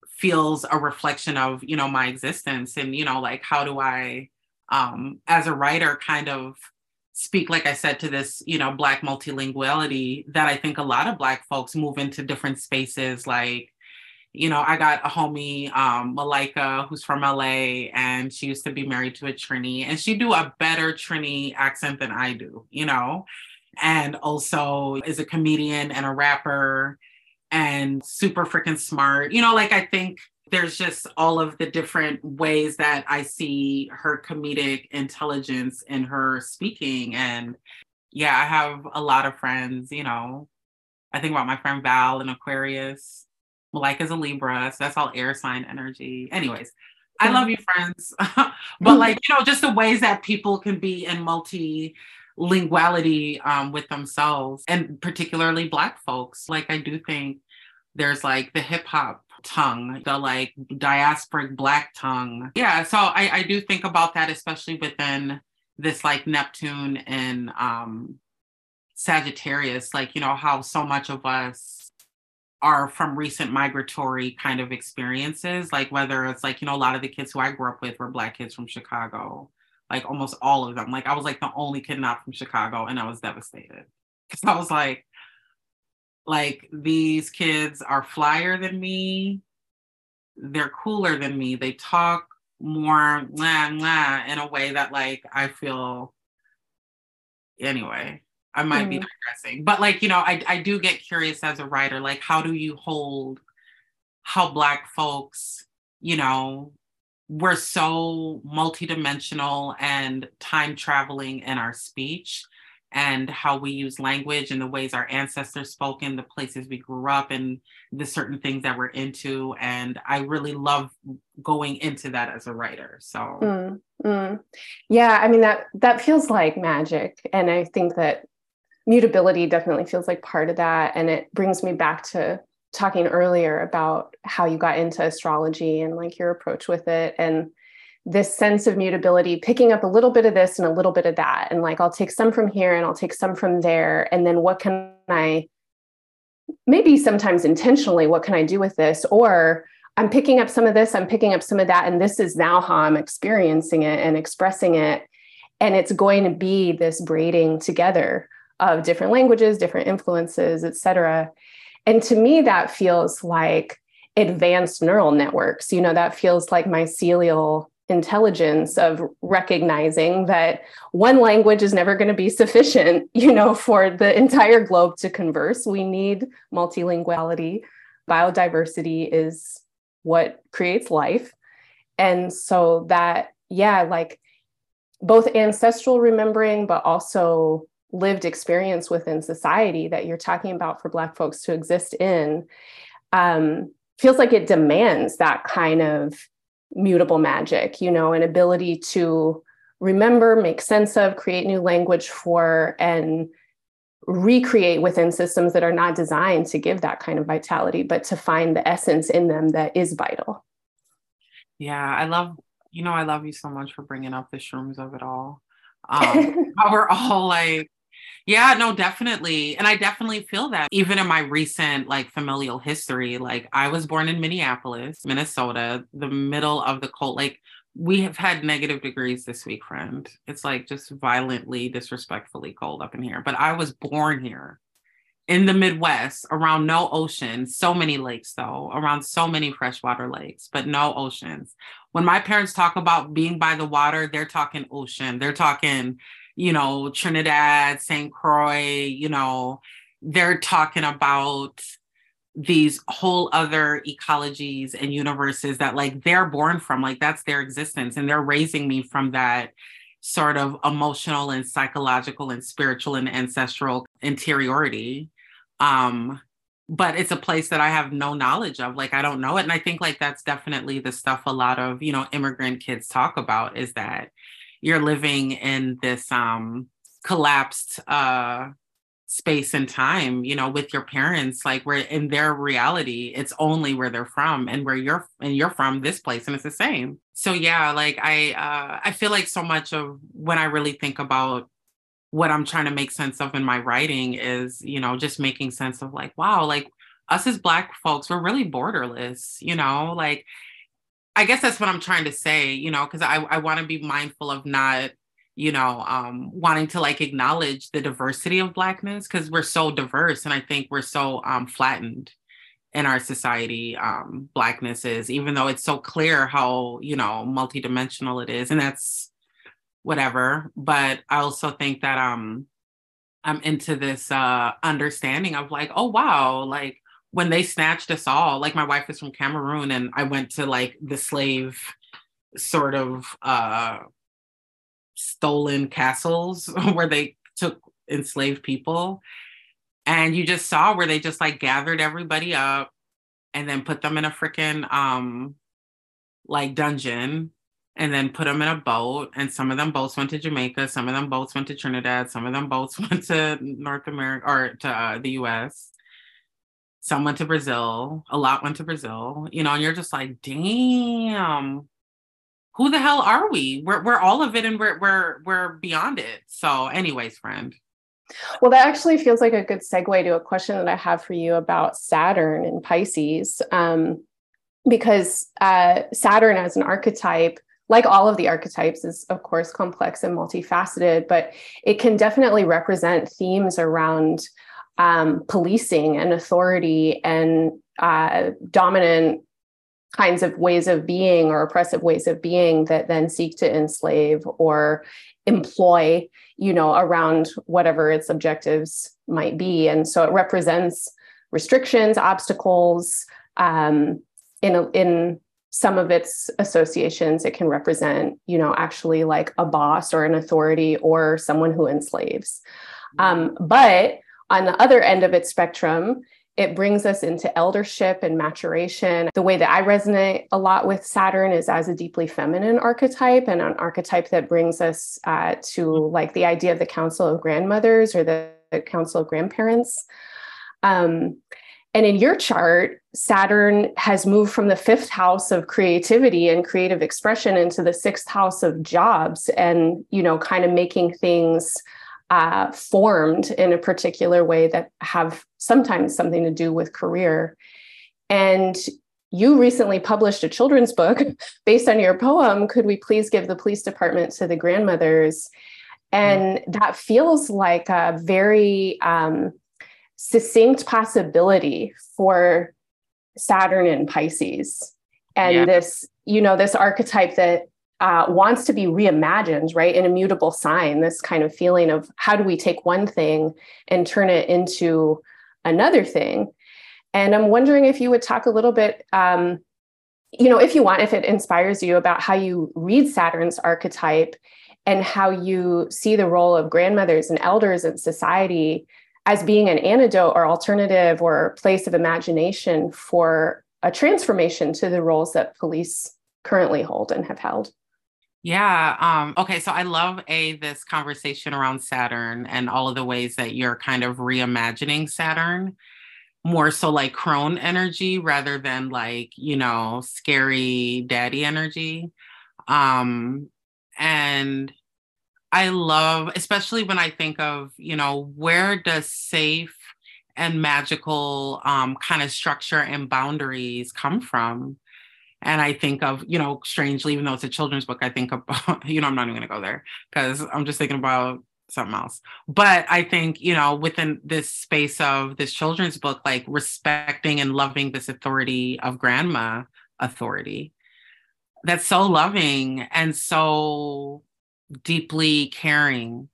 feels a reflection of, you know, my existence. And, you know, like how do I um as a writer kind of speak like i said to this you know black multilinguality that i think a lot of black folks move into different spaces like you know i got a homie um malika who's from la and she used to be married to a trini and she do a better trini accent than i do you know? And also is a comedian and a rapper and super freaking smart you know like i think there's just all of the different ways that I see her comedic intelligence in her speaking. And yeah, I have a lot of friends, you know. I think about my friend Val in Aquarius. Malika's a Libra, so that's all air sign energy. Anyways, I love you, friends. [laughs] but like, you know, just the ways that people can be in multilinguality um, with themselves, and particularly Black folks. Like, I do think there's like the hip hop tongue, the like diasporic black tongue. Yeah, so I, I do think about that, especially within this like Neptune and um Sagittarius, like, you know, how so much of us are from recent migratory kind of experiences, like whether it's like, you know, a lot of the kids who I grew up with were black kids from Chicago, like almost all of them. Like I was like the only kid not from Chicago and I was devastated. [laughs] Cause I was like, like these kids are flyer than me. They're cooler than me. They talk more blah, blah, in a way that like i feel anyway i might mm. be digressing. But like you know I, I do get curious as a writer like how do you hold how black folks you know we're so multidimensional and time traveling in our speech and how we use language and the ways our ancestors spoke in the places we grew up and the certain things that we're into and i really love going into that as a writer so mm, mm. yeah i mean that that feels like magic and i think that mutability definitely feels like part of that and it brings me back to talking earlier about how you got into astrology and like your approach with it and this sense of mutability, picking up a little bit of this and a little bit of that. And like, I'll take some from here and I'll take some from there. And then what can I, maybe sometimes intentionally, what can I do with this? Or I'm picking up some of this, I'm picking up some of that. And this is now how I'm experiencing it and expressing it. And it's going to be this braiding together of different languages, different influences, et cetera. And to me, that feels like advanced neural networks. You know, that feels like mycelial intelligence of recognizing that one language is never going to be sufficient [laughs] you know for the entire globe to converse. We need multilinguality. Biodiversity is what creates life. And so that yeah like both ancestral remembering but also lived experience within society that you're talking about for black folks to exist in um, feels like it demands that kind of mutable magic you know an ability to remember make sense of create new language for and recreate within systems that are not designed to give that kind of vitality but to find the essence in them that is vital. Yeah i love you know i love you so much for bringing up the shrooms of it all. [laughs] Um we're all like yeah, no, definitely. And I definitely feel that even in my recent like familial history, like I was born in Minneapolis, Minnesota, the middle of the cold. Like we have had negative degrees this week, friend. It's like just violently, disrespectfully cold up in here. But I was born here in the Midwest around no ocean, so many lakes though, around so many freshwater lakes, but no oceans. When my parents talk about being by the water, they're talking ocean. They're talking you know, Trinidad, St. Croix, you know, they're talking about these whole other ecologies and universes that like they're born from, like that's their existence. And they're raising me from that sort of emotional and psychological and spiritual and ancestral interiority. Um, but it's a place that I have no knowledge of. Like I don't know it. And I think like that's definitely the stuff a lot of, you know, immigrant kids talk about is that you're living in this um collapsed uh space and time you know with your parents like where in their reality it's only where they're from and where you're and you're from this place and it's the same. So yeah like i uh i feel like so much of when i really think about what i'm trying to make sense of in my writing is you know just making sense of like wow like us as black folks we're really borderless you know like I guess that's what I'm trying to say, you know, because I, I want to be mindful of not, you know, um, wanting to like acknowledge the diversity of Blackness because we're so diverse. And I think we're so um, flattened in our society, um, Blackness is, even though it's so clear how, you know, multidimensional it is. And that's whatever. But I also think that um, I'm into this uh, understanding of like, oh, wow, like, when they snatched us all, like my wife is from Cameroon and I went to like the slave sort of uh stolen castles [laughs] where they took enslaved people. And you just saw where they just like gathered everybody up and then put them in a freaking um like dungeon and then put them in a boat. And some of them boats went to Jamaica, some of them boats went to Trinidad, some of them boats [laughs] went to North America or to uh, the US some went to Brazil, a lot went to Brazil, you know, and you're just like, damn, who the hell are we? We're we're all of it and we're we're we're beyond it. So, anyways, friend. Well, that actually feels like a good segue to a question that I have for you about Saturn and Pisces. Um, because uh, Saturn as an archetype, like all of the archetypes, is of course complex and multifaceted, but it can definitely represent themes around um, policing and authority and uh, dominant kinds of ways of being or oppressive ways of being that then seek to enslave or employ you know around whatever its objectives might be. And so it represents restrictions obstacles um, in in some of its associations it can represent you know actually like a boss or an authority or someone who enslaves. Um, but on the other end of its spectrum, it brings us into eldership and maturation. The way that I resonate a lot with Saturn is as a deeply feminine archetype and an archetype that brings us uh, to like the idea of the council of grandmothers or the, the council of grandparents. Um, and in your chart, Saturn has moved from the fifth house of creativity and creative expression into the sixth house of jobs and, you know, kind of making things uh, formed in a particular way that have sometimes something to do with career. And you recently published a children's book [laughs] based on your poem. Could we please give the police department to the grandmothers? And that feels like a very um, succinct possibility for Saturn and Pisces. And yeah. this, you know, this archetype that uh, wants to be reimagined, right? An immutable sign, this kind of feeling of how do we take one thing and turn it into another thing? And I'm wondering if you would talk a little bit, um, you know, if you want, if it inspires you about how you read Saturn's archetype and how you see the role of grandmothers and elders in society as being an antidote or alternative or place of imagination for a transformation to the roles that police currently hold and have held. Yeah. Um, okay. So I love a this conversation around Saturn and all of the ways that you're kind of reimagining Saturn, more so like crone energy rather than like, you know, scary daddy energy. Um, and I love, especially when I think of, you know, where does safe and magical um, kind of structure and boundaries come from? And I think of, you know, strangely, even though it's a children's book, I think about, [laughs] you know, I'm not even going to go there because I'm just thinking about something else. But I think, you know, within this space of this children's book, like respecting and loving this authority of grandma authority, that's so loving and so deeply caring.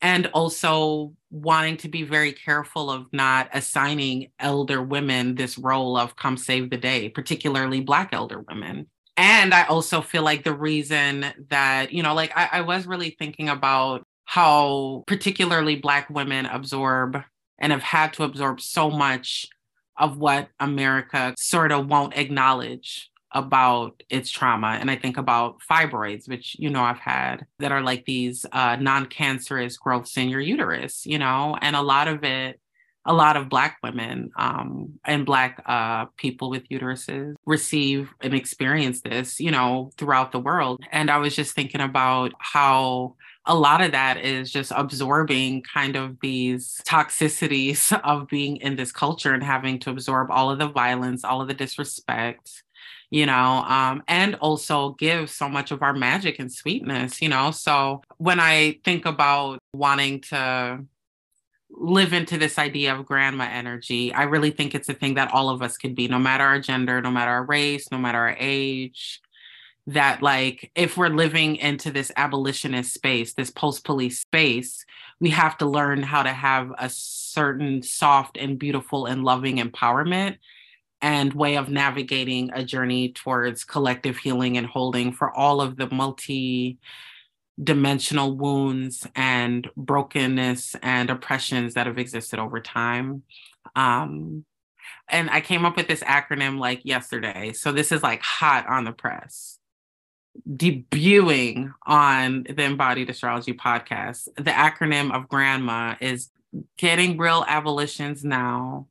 And also wanting to be very careful of not assigning elder women this role of come save the day, particularly Black elder women. And I also feel like the reason that, you know, like I, I was really thinking about how particularly Black women absorb and have had to absorb so much of what America sort of won't acknowledge about its trauma. And I think about fibroids, which, you know, I've had that are like these uh, non cancerous growths in your uterus, you know, and a lot of it, a lot of Black women um, and Black uh, people with uteruses receive and experience this, you know, throughout the world. And I was just thinking about how a lot of that is just absorbing kind of these toxicities [laughs] of being in this culture and having to absorb all of the violence, all of the disrespect, you know, um, and also give so much of our magic and sweetness, you know. So when I think about wanting to live into this idea of grandma energy, I really think it's a thing that all of us could be, no matter our gender, no matter our race, no matter our age. That, like, if we're living into this abolitionist space, this post police space, we have to learn how to have a certain soft and beautiful and loving empowerment and way of navigating a journey towards collective healing and holding for all of the multi dimensional wounds and brokenness and oppressions that have existed over time. Um, and I came up with this acronym like yesterday. So this is like hot on the press. Debuting on the Embodied Astrology podcast. The acronym of grandma is getting real abolitions now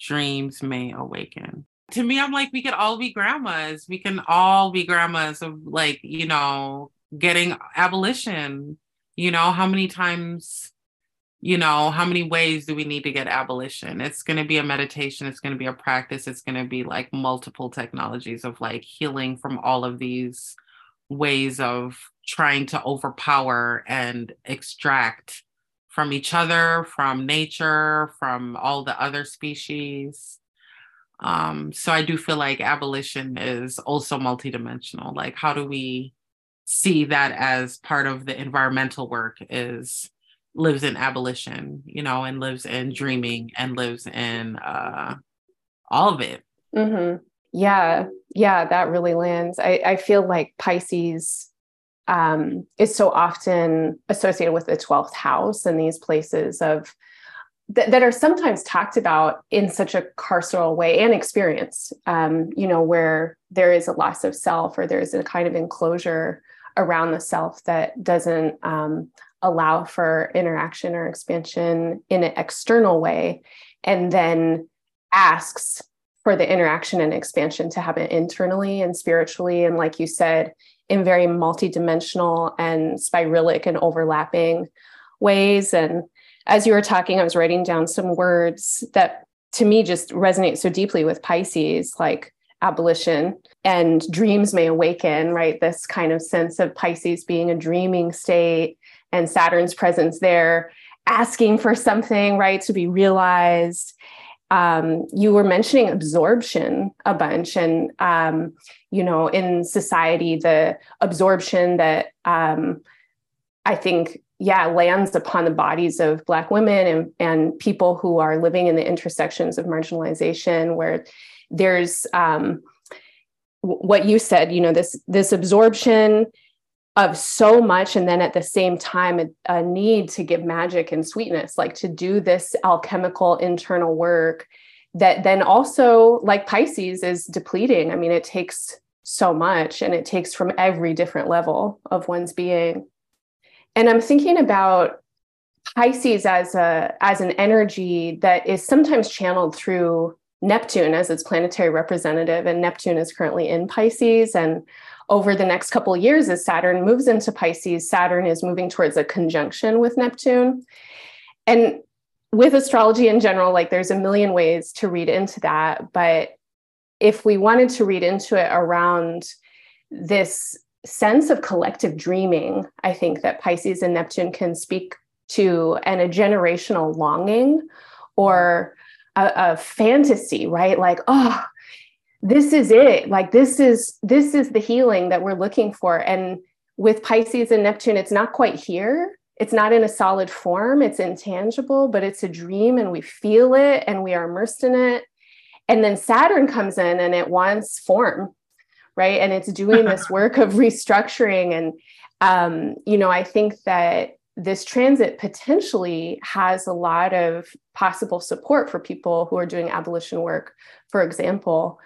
dreams may awaken. To me, I'm like, we could all be grandmas. We can all be grandmas of like, you know, getting abolition. You know, how many times, you know, how many ways do we need to get abolition? It's going to be a meditation, it's going to be a practice, it's going to be like multiple technologies of like healing from all of these ways of trying to overpower and extract from each other, from nature, from all the other species. Um, so I do feel like abolition is also multidimensional. Like, how do we see that as part of the environmental work? Is lives in abolition, you know, and lives in dreaming and lives in uh, all of it. Mm-hmm. Yeah, yeah, that really lands. I, I feel like Pisces um, is so often associated with the 12th house and these places of th- that are sometimes talked about in such a carceral way and experience um, you know where there is a loss of self or there's a kind of enclosure around the self that doesn't um, allow for interaction or expansion in an external way and then asks for the interaction and expansion to happen internally and spiritually. And like you said in very multidimensional and spiralic and overlapping ways. And as you were talking, I was writing down some words that to me just resonate so deeply with Pisces, like abolition and dreams may awaken, right? This kind of sense of Pisces being a dreaming state and Saturn's presence there, asking for something, right, to be realized. Um, you were mentioning absorption a bunch, and um, you know, in society, the absorption that um, I think, yeah, lands upon the bodies of Black women and and people who are living in the intersections of marginalization, where there's um, what you said, you know, this this absorption of so much and then at the same time a, a, need to give magic and sweetness like to do this alchemical internal work that then also like pisces is depleting. I mean it takes so much and it takes from every different level of one's being. And i'm thinking about pisces as a as an energy that is sometimes channeled through neptune as its planetary representative and neptune is currently in pisces and over the next couple of years as Saturn moves into Pisces, Saturn is moving towards a conjunction with Neptune. And with astrology in general, like there's a million ways to read into that. But if we wanted to read into it around this sense of collective dreaming, I think that Pisces and Neptune can speak to and a generational longing or a, a fantasy, right? Like, oh, this is it. Like this is this is the healing that we're looking for. And with pisces and neptune it's not quite here. It's not in a solid form. It's intangible but it's a dream and we feel it and we are immersed in it. And then saturn comes in and it wants form right? And it's doing this [laughs] work of restructuring. And um, you know i think that this transit potentially has a lot of possible support for people who are doing abolition work for example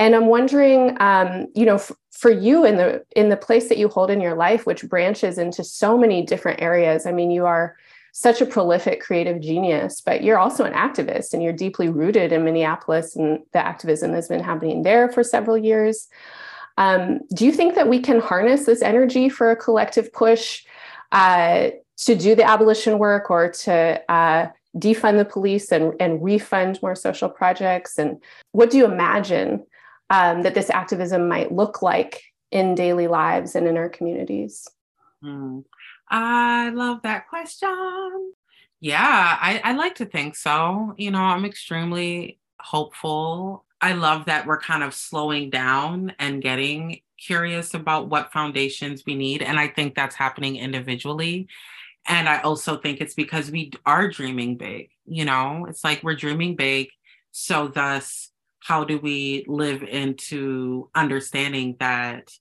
and i'm wondering um, you know f- for you in the in the place that you hold in your life which branches into so many different areas i mean you are such a prolific creative genius but you're also an activist and you're deeply rooted in minneapolis and the activism has been happening there for several years. Um, do you think that we can harness this energy for a collective push uh, to do the abolition work or to uh, defund the police and, and refund more social projects? And what do you imagine um, that this activism might look like in daily lives and in our communities? Mm. I love that question. Yeah, I, I like to think so. You know, I'm extremely hopeful. I love that we're kind of slowing down and getting curious about what foundations we need. And I think that's happening individually. And I also think it's because we are dreaming big. You know, it's like we're dreaming big. So, thus, how do we live into understanding that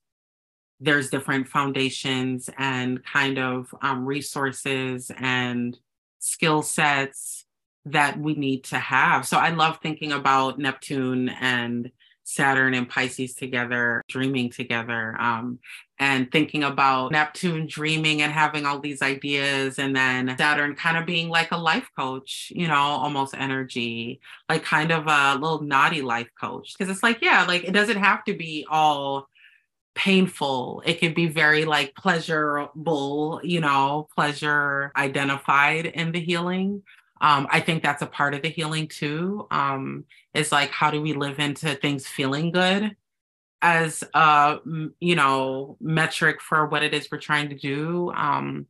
there's different foundations and kind of um, resources and skill sets that we need to have. So I love thinking about Neptune and Saturn and Pisces together, dreaming together, um, and thinking about Neptune dreaming and having all these ideas, and then Saturn kind of being like a life coach, you know, almost energy, like kind of a little naughty life coach. Cause it's like, yeah, like it doesn't have to be all painful. It can be very like pleasurable, you know, pleasure identified in the healing um, I think that's a part of the healing too. Um, is like how do we live into things feeling good as a you know metric for what it is we're trying to do. Um,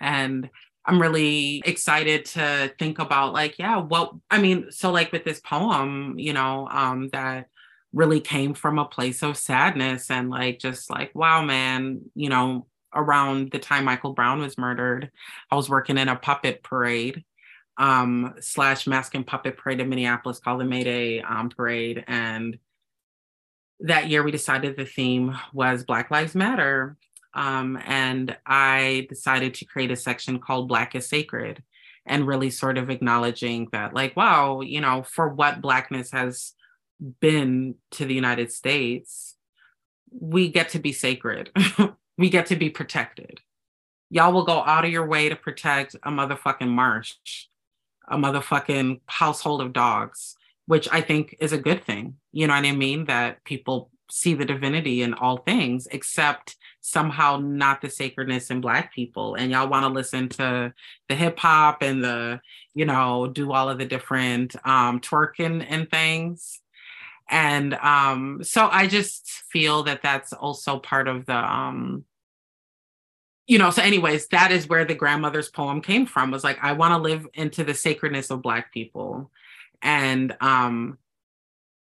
and I'm really excited to think about like yeah what I mean so like with this poem you know um, that really came from a place of sadness and like just like wow man you know around the time Michael Brown was murdered I was working in a puppet parade um, slash mask and puppet parade in Minneapolis called the May Day um, Parade. And that year we decided the theme was Black Lives Matter. Um, and I decided to create a section called Black is Sacred and really sort of acknowledging that, like, wow, you know, for what Blackness has been to the United States, we get to be sacred. [laughs] we get to be protected. Y'all will go out of your way to protect a motherfucking marsh a motherfucking household of dogs, which I think is a good thing. You know what I mean? That people see the divinity in all things, except somehow not the sacredness in Black people. And y'all want to listen to the hip hop and the, you know, do all of the different um, twerking and things. And um, so I just feel that that's also part of the um, you know so anyways that is where the grandmother's poem came from was like i want to live into the sacredness of black people And um,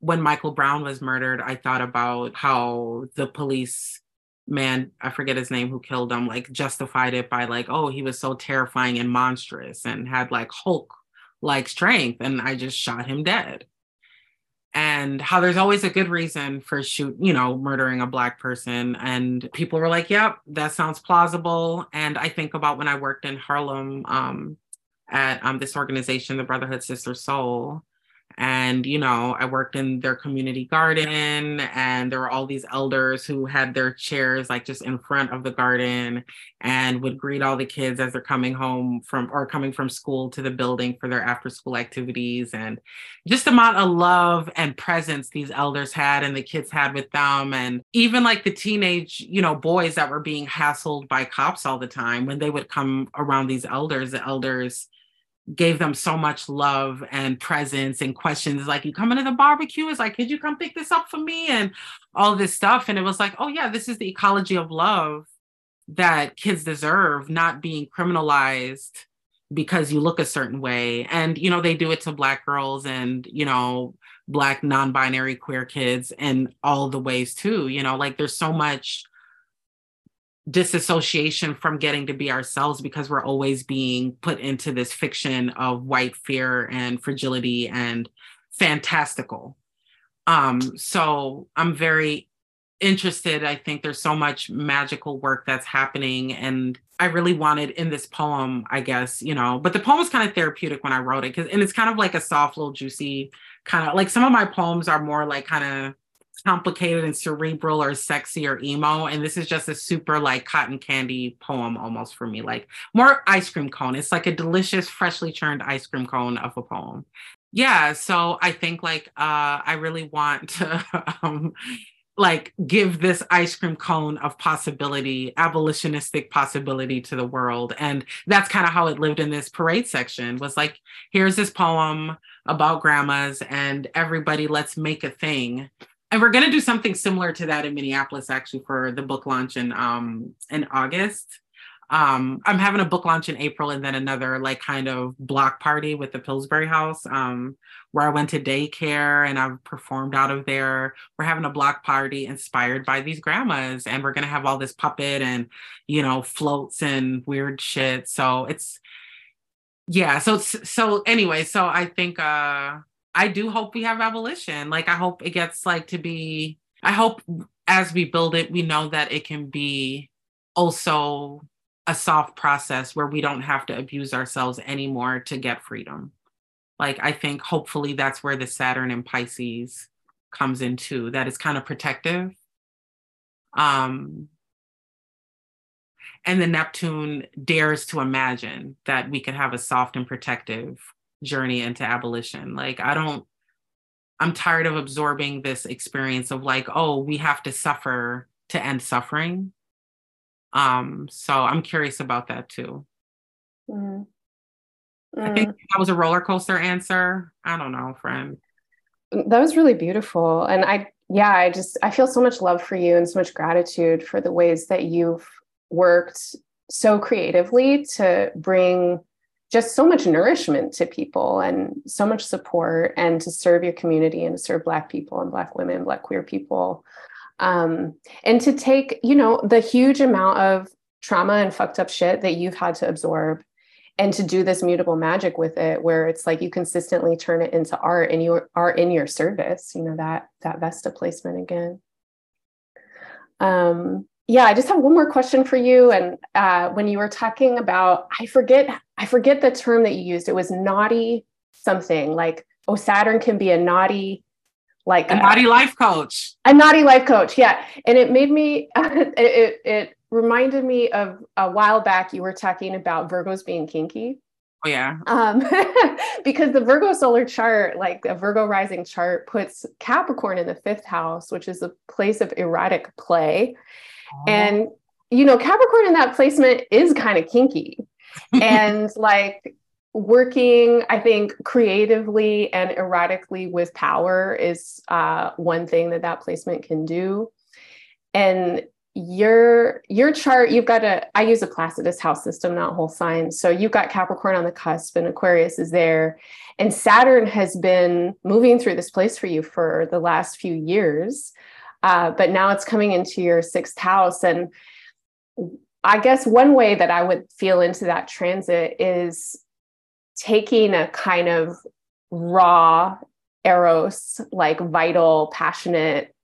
when Michael Brown was murdered, I thought about how the police man, I forget his name, who killed him, like justified it by like, oh, he was so terrifying and monstrous and had like Hulk like strength. And I just shot him dead. And how there's always a good reason for shoot, you know, murdering a black person. And people were like, yep, that sounds plausible. And I think about when I worked in Harlem um, at um, this organization, the Brotherhood Sister Sol and you know i worked in their community garden and there were all these elders who had their chairs like just in front of the garden and would greet all the kids as they're coming home from or coming from school to the building for their after school activities. And just the amount of love and presence these elders had and the kids had with them. And even like the teenage you know boys that were being hassled by cops all the time when they would come around these elders the elders gave them so much love and presence and questions like you coming to the barbecue? Is like could you come pick this up for me? And all this stuff. And it was like oh yeah this is the ecology of love that kids deserve not being criminalized because you look a certain way. And you know they do it to black girls and you know black non-binary queer kids and all the ways too you know like there's so much disassociation from getting to be ourselves because we're always being put into this fiction of white fear and fragility and fantastical. Um, so I'm very interested. I think there's so much magical work that's happening. And I really wanted in this poem, I guess, you know, but the poem was kind of therapeutic when I wrote it because and it's kind of like a soft, little juicy kind of like some of my poems are more like kind of complicated and cerebral or sexy or emo. And this is just a super like cotton candy poem almost for me, like more ice cream cone. It's like a delicious, freshly churned ice cream cone of a poem. Yeah. So I think like uh I really want to [laughs] um like give this ice cream cone of possibility, abolitionistic possibility to the world. And that's kind of how it lived in this parade section was like, here's this poem about grandmas and everybody let's make a thing and we're going to do something similar to that in Minneapolis actually for the book launch in um in August. Um, I'm having a book launch in April and then another like kind of block party with the Pillsbury House, um, where I went to daycare and I've performed out of there. We're having a block party inspired by these grandmas, and we're gonna have all this puppet and you know floats and weird shit. So it's yeah. So so anyway, so I think uh I do hope we have abolition. Like I hope it gets like to be I hope as we build it, we know that it can be also a soft process where we don't have to abuse ourselves anymore to get freedom. Like I think hopefully that's where the Saturn and Pisces comes into that is kind of protective. Um and the Neptune dares to imagine that we could have a soft and protective journey into abolition. Like, I don't, I'm tired of absorbing this experience of like, oh, we have to suffer to end suffering. Um, so I'm curious about that too. Mm. Mm. I think mm. that was a roller coaster answer. I don't know, friend. That was really beautiful. And I, yeah, I just, I feel so much love for you and so much gratitude for the ways that you've worked so creatively to bring just so much nourishment to people and so much support and to serve your community and to serve black people and black women black queer people. Um, and to take you know the huge amount of trauma and fucked up shit that you've had to absorb and to do this mutable magic with it where it's like you consistently turn it into art and you are in your service you know that that vesta placement again. Um yeah i just have one more question for you. And uh, when you were talking about i forget i forget the term that you used. It was naughty something like oh saturn can be a naughty like a, a naughty life coach. a naughty life coach yeah. And it made me [laughs] it, it, it reminded me of a while back you were talking about virgos being kinky. Oh yeah. Um, [laughs] because the Virgo solar chart, like a Virgo rising chart, puts Capricorn in the fifth house, which is a place of erotic play. And, you know, Capricorn in that placement is kind of kinky. [laughs] and like working, I think, creatively and erotically with power is uh, one thing that that placement can do. And your your chart you've got a i use a placidus house system not whole sign so you've got capricorn on the cusp and aquarius is there and saturn has been moving through this place for you for the last few years uh, but now it's coming into your sixth house and i guess one way that i would feel into that transit is taking a kind of raw eros like vital passionate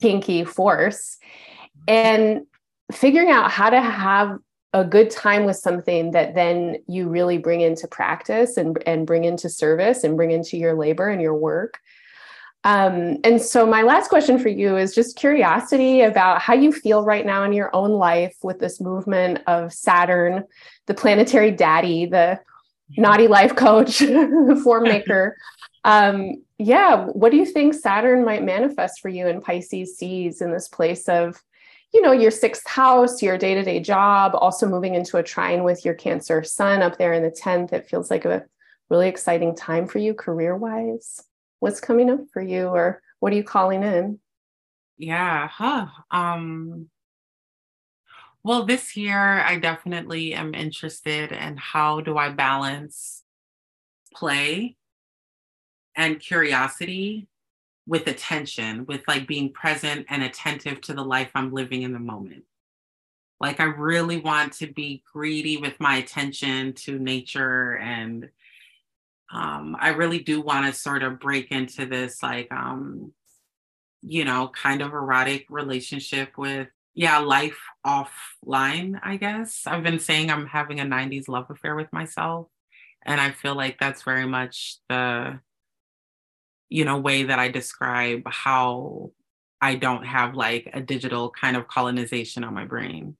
kinky force and figuring out how to have a good time with something that then you really bring into practice and, and bring into service and bring into your labor and your work. Um, and so, my last question for you is just curiosity about how you feel right now in your own life with this movement of Saturn, the planetary daddy, the naughty life coach, [laughs] the form [laughs] maker. Um, yeah, what do you think Saturn might manifest for you in Pisces seas in this place of you know your sixth house your day-to-day job also moving into a trine with your cancer sun up there in the 10th it feels like a really exciting time for you career wise what's coming up for you or what are you calling in yeah huh um well this year i definitely am interested in how do i balance play and curiosity with attention, with like being present and attentive to the life I'm living in the moment. Like I really want to be greedy with my attention to nature and um, I really do want to sort of break into this like um, you know, kind of erotic relationship with yeah, life offline, I guess. I've been saying I'm having a 90s love affair with myself. And I feel like that's very much the you know way that i describe how i don't have like a digital kind of colonization on my brain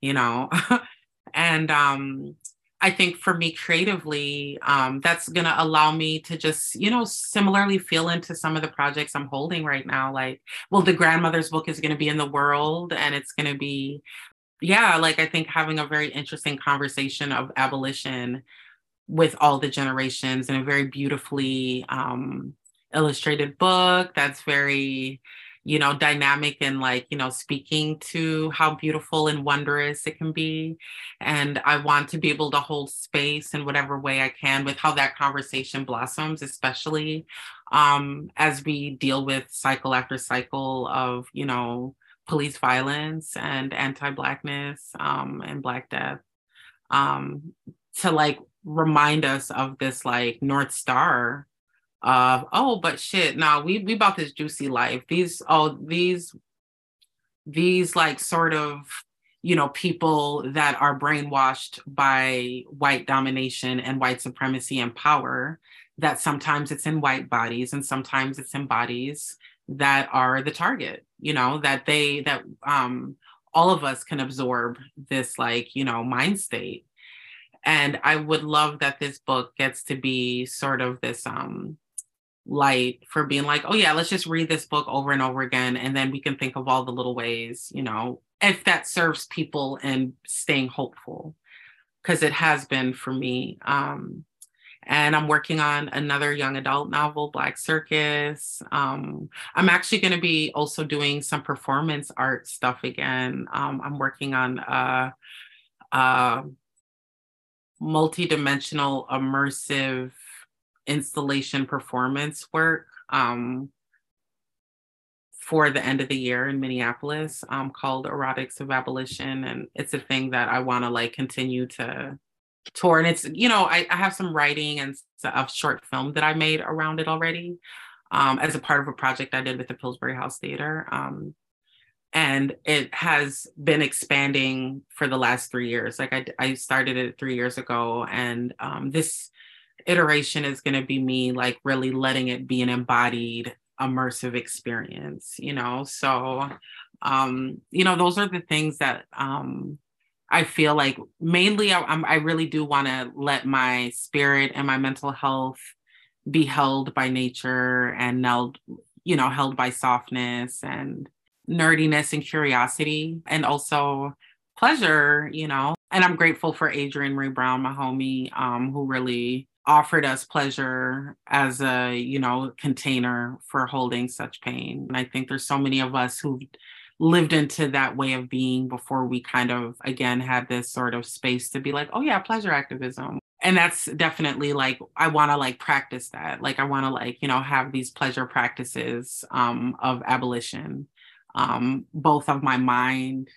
you know [laughs] and um i think for me creatively um that's going to allow me to just you know similarly feel into some of the projects i'm holding right now like well the grandmother's book is going to be in the world and it's going to be yeah like i think having a very interesting conversation of abolition with all the generations in a very beautifully um illustrated book that's very you know dynamic and like you know speaking to how beautiful and wondrous it can be. And i want to be able to hold space in whatever way i can with how that conversation blossoms especially um as we deal with cycle after cycle of you know police violence and anti-blackness um and black death um to like remind us of this like north star of oh but shit now we we bought this juicy life. These oh these these like sort of you know people that are brainwashed by white domination and white supremacy and power that sometimes it's in white bodies and sometimes it's in bodies that are the target you know that they that um all of us can absorb this like you know mind state. And i would love that this book gets to be sort of this um light for being like, oh yeah, let's just read this book over and over again. And then we can think of all the little ways, you know, if that serves people and staying hopeful. Cause it has been for me. Um, and I'm working on another young adult novel, Black Circus. Um, I'm actually going to be also doing some performance art stuff again. Um, I'm working on a, a multi-dimensional immersive installation performance work um, for the end of the year in Minneapolis um, called Erotics of Abolition. And it's a thing that I want to like continue to tour. And it's, you know, I, I have some writing and a short film that I made around it already um, as a part of a project I did with the Pillsbury House Theater. Um, and it has been expanding for the last three years. Like I, I started it three years ago, and um, this iteration is going to be me like really letting it be an embodied immersive experience you know? So um you know those are the things that um i feel like mainly i, I really do want to let my spirit and my mental health be held by nature and held you know held by softness and nerdiness and curiosity and also pleasure you know? And i'm grateful for adrienne maree brown my homie um, who really offered us pleasure as a you know container for holding such pain. And i think there's so many of us who've lived into that way of being before we kind of again had this sort of space to be like oh yeah pleasure activism. And that's definitely like i want to like practice that. Like i want to like you know have these pleasure practices um of abolition um both of my mind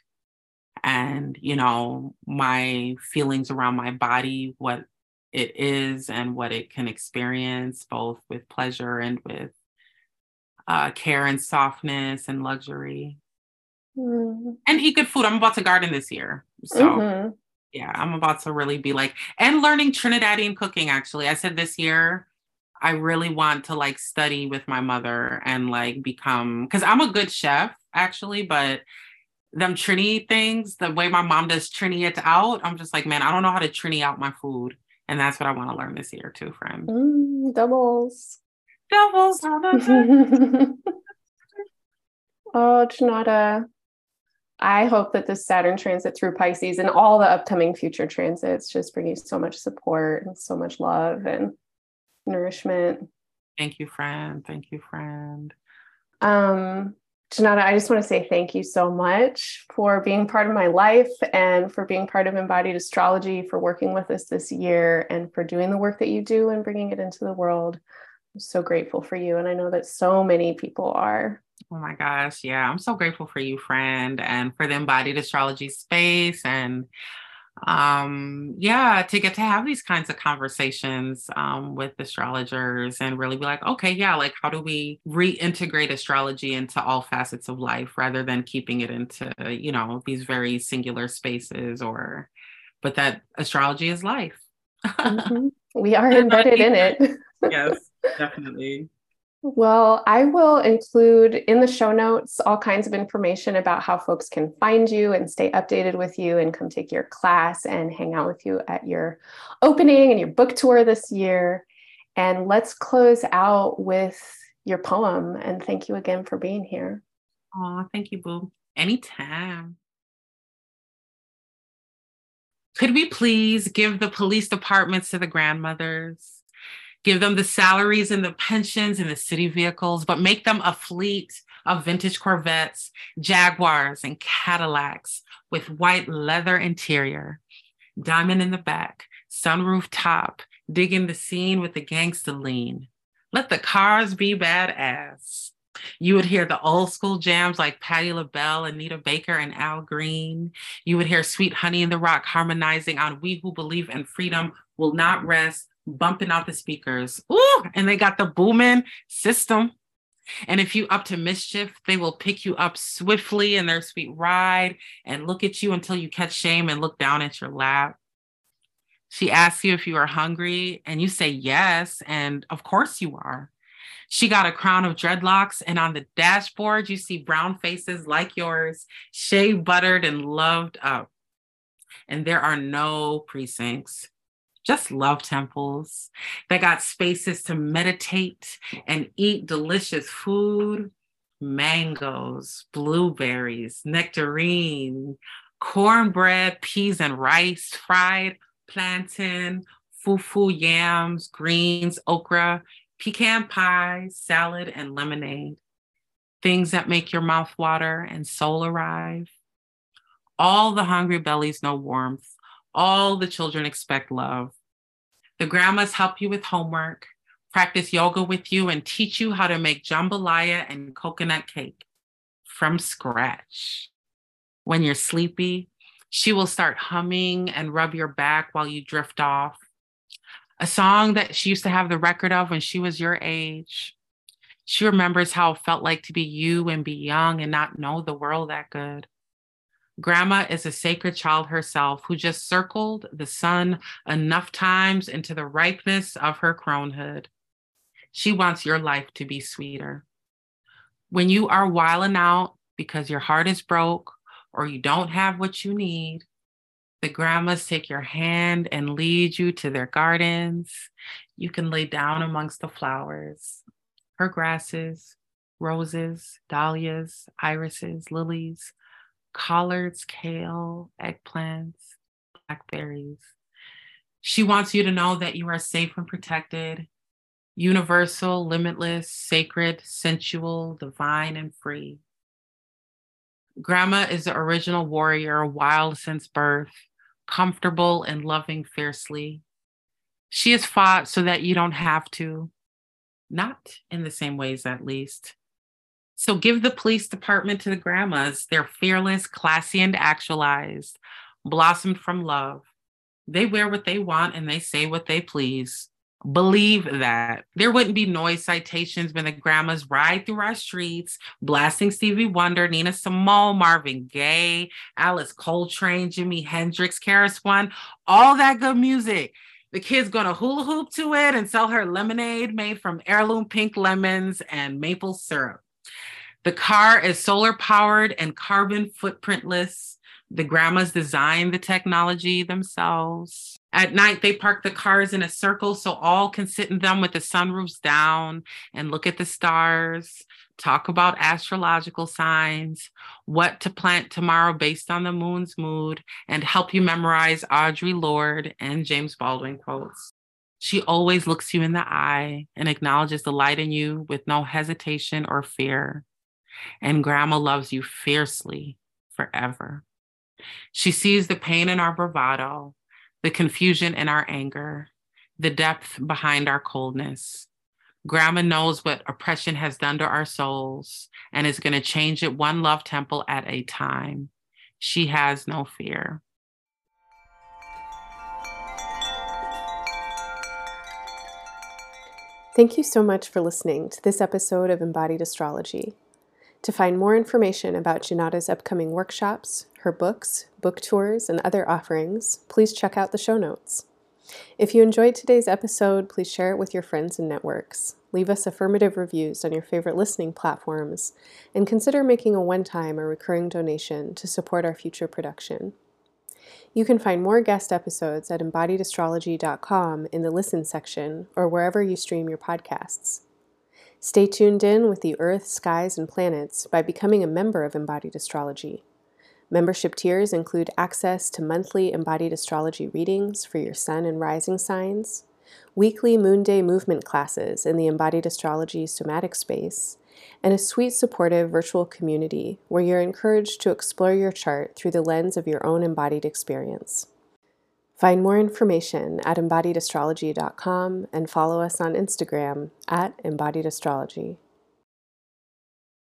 and you know my feelings around my body what it is and what it can experience both with pleasure and with uh, care and softness and luxury mm-hmm. and eat good food i'm about to garden this year so mm-hmm. yeah i'm about to really be like and learning trinidadian cooking actually i said this year i really want to like study with my mother and like become because i'm a good chef actually but them Trini things, the way my mom does Trini it out, I'm just like, man, I don't know how to Trini out my food. And that's what I want to learn this year too, friend. Mm, doubles. Doubles. [laughs] oh, Junauda. I hope that this Saturn transit through Pisces and all the upcoming future transits just bring you so much support and so much love and nourishment. Thank you, friend. Thank you, friend. Um, Junauda, I just want to say thank you so much for being part of my life and for being part of Embodied Astrology, for working with us this year, and for doing the work that you do and bringing it into the world. I'm so grateful for you. And I know that so many people are. Oh my gosh. Yeah. I'm so grateful for you, friend, and for the Embodied Astrology space and um yeah to get to have these kinds of conversations um with astrologers and really be like okay yeah like how do we reintegrate astrology into all facets of life rather than keeping it into you know these very singular spaces or but that astrology is life. [laughs] Mm-hmm. we are embedded in it. [laughs] Yes definitely well, I will include in the show notes all kinds of information about how folks can find you and stay updated with you and come take your class and hang out with you at your opening and your book tour this year. And let's close out with your poem. And thank you again for being here. Oh, thank you, Boo. Anytime. Could we please give the police departments to the grandmothers? Give them the salaries and the pensions and the city vehicles, but make them a fleet of vintage Corvettes, Jaguars, and Cadillacs with white leather interior, diamond in the back, sunroof top, digging the scene with the gangster lean. Let the cars be badass. You would hear the old school jams like Patti LaBelle, and Anita Baker, and Al Green. You would hear Sweet Honey in the Rock harmonizing on We Who Believe in Freedom Will Not Rest bumping out the speakers. Ooh, and they got the booming system. And if you up to mischief, they will pick you up swiftly in their sweet ride and look at you until you catch shame and look down at your lap. She asks you if you are hungry, and you say yes. And of course you are. She got a crown of dreadlocks, and on the dashboard, you see brown faces like yours, shaved, buttered, and loved up. And there are no precincts just love temples. They got spaces to meditate and eat delicious food, mangoes, blueberries, nectarine, cornbread, peas and rice, fried plantain, fufu yams, greens, okra, pecan pie, salad, and lemonade. Things that make your mouth water and soul arrive. All the hungry bellies know warmth all the children expect love. The grandmas help you with homework, practice yoga with you, and teach you how to make jambalaya and coconut cake from scratch. When you're sleepy, she will start humming and rub your back while you drift off. A song that she used to have the record of when she was your age. She remembers how it felt like to be you and be young and not know the world that good. Grandma is a sacred child herself who just circled the sun enough times into the ripeness of her cronehood. She wants your life to be sweeter. When you are wiling out because your heart is broke or you don't have what you need, the grandmas take your hand and lead you to their gardens. You can lay down amongst the flowers, her grasses, roses, dahlias, irises, lilies, collards, kale, eggplants, blackberries. She wants you to know that you are safe and protected, universal, limitless, sacred, sensual, divine, and free. Grandma is the original warrior, wild since birth, comfortable and loving fiercely. She has fought so that you don't have to, not in the same ways, at least. So give the police department to the grandmas. They're fearless, classy, and actualized, blossomed from love. They wear what they want and they say what they please. Believe that. There wouldn't be noise citations when the grandmas ride through our streets, blasting Stevie Wonder, Nina Simone, Marvin Gaye, Alice Coltrane, Jimi Hendrix, KRS One, all that good music. The kid's gonna hula hoop to it and sell her lemonade made from heirloom pink lemons and maple syrup. The car is solar powered and carbon footprintless. The grandmas design the technology themselves. At night, they park the cars in a circle so all can sit in them with the sunroofs down and look at the stars, talk about astrological signs, what to plant tomorrow based on the moon's mood, and help you memorize Audre Lorde and James Baldwin quotes. She always looks you in the eye and acknowledges the light in you with no hesitation or fear. And grandma loves you fiercely forever. She sees the pain in our bravado, the confusion in our anger, the depth behind our coldness. Grandma knows what oppression has done to our souls and is going to change it one love temple at a time. She has no fear. Thank you so much for listening to this episode of Embodied Astrology. To find more information about Junauda's upcoming workshops, her books, book tours, and other offerings, please check out the show notes. If you enjoyed today's episode, please share it with your friends and networks. Leave us affirmative reviews on your favorite listening platforms, and consider making a one time or recurring donation to support our future production. You can find more guest episodes at embodiedastrology.com in the Listen section or wherever you stream your podcasts. Stay tuned in with the Earth, skies, and planets by becoming a member of Embodied Astrology. Membership tiers include access to monthly embodied astrology readings for your sun and rising signs, weekly moon day movement classes in the embodied astrology somatic space, and a sweet, supportive virtual community where you're encouraged to explore your chart through the lens of your own embodied experience. Find more information at embodiedastrology.com and follow us on Instagram at embodiedastrology.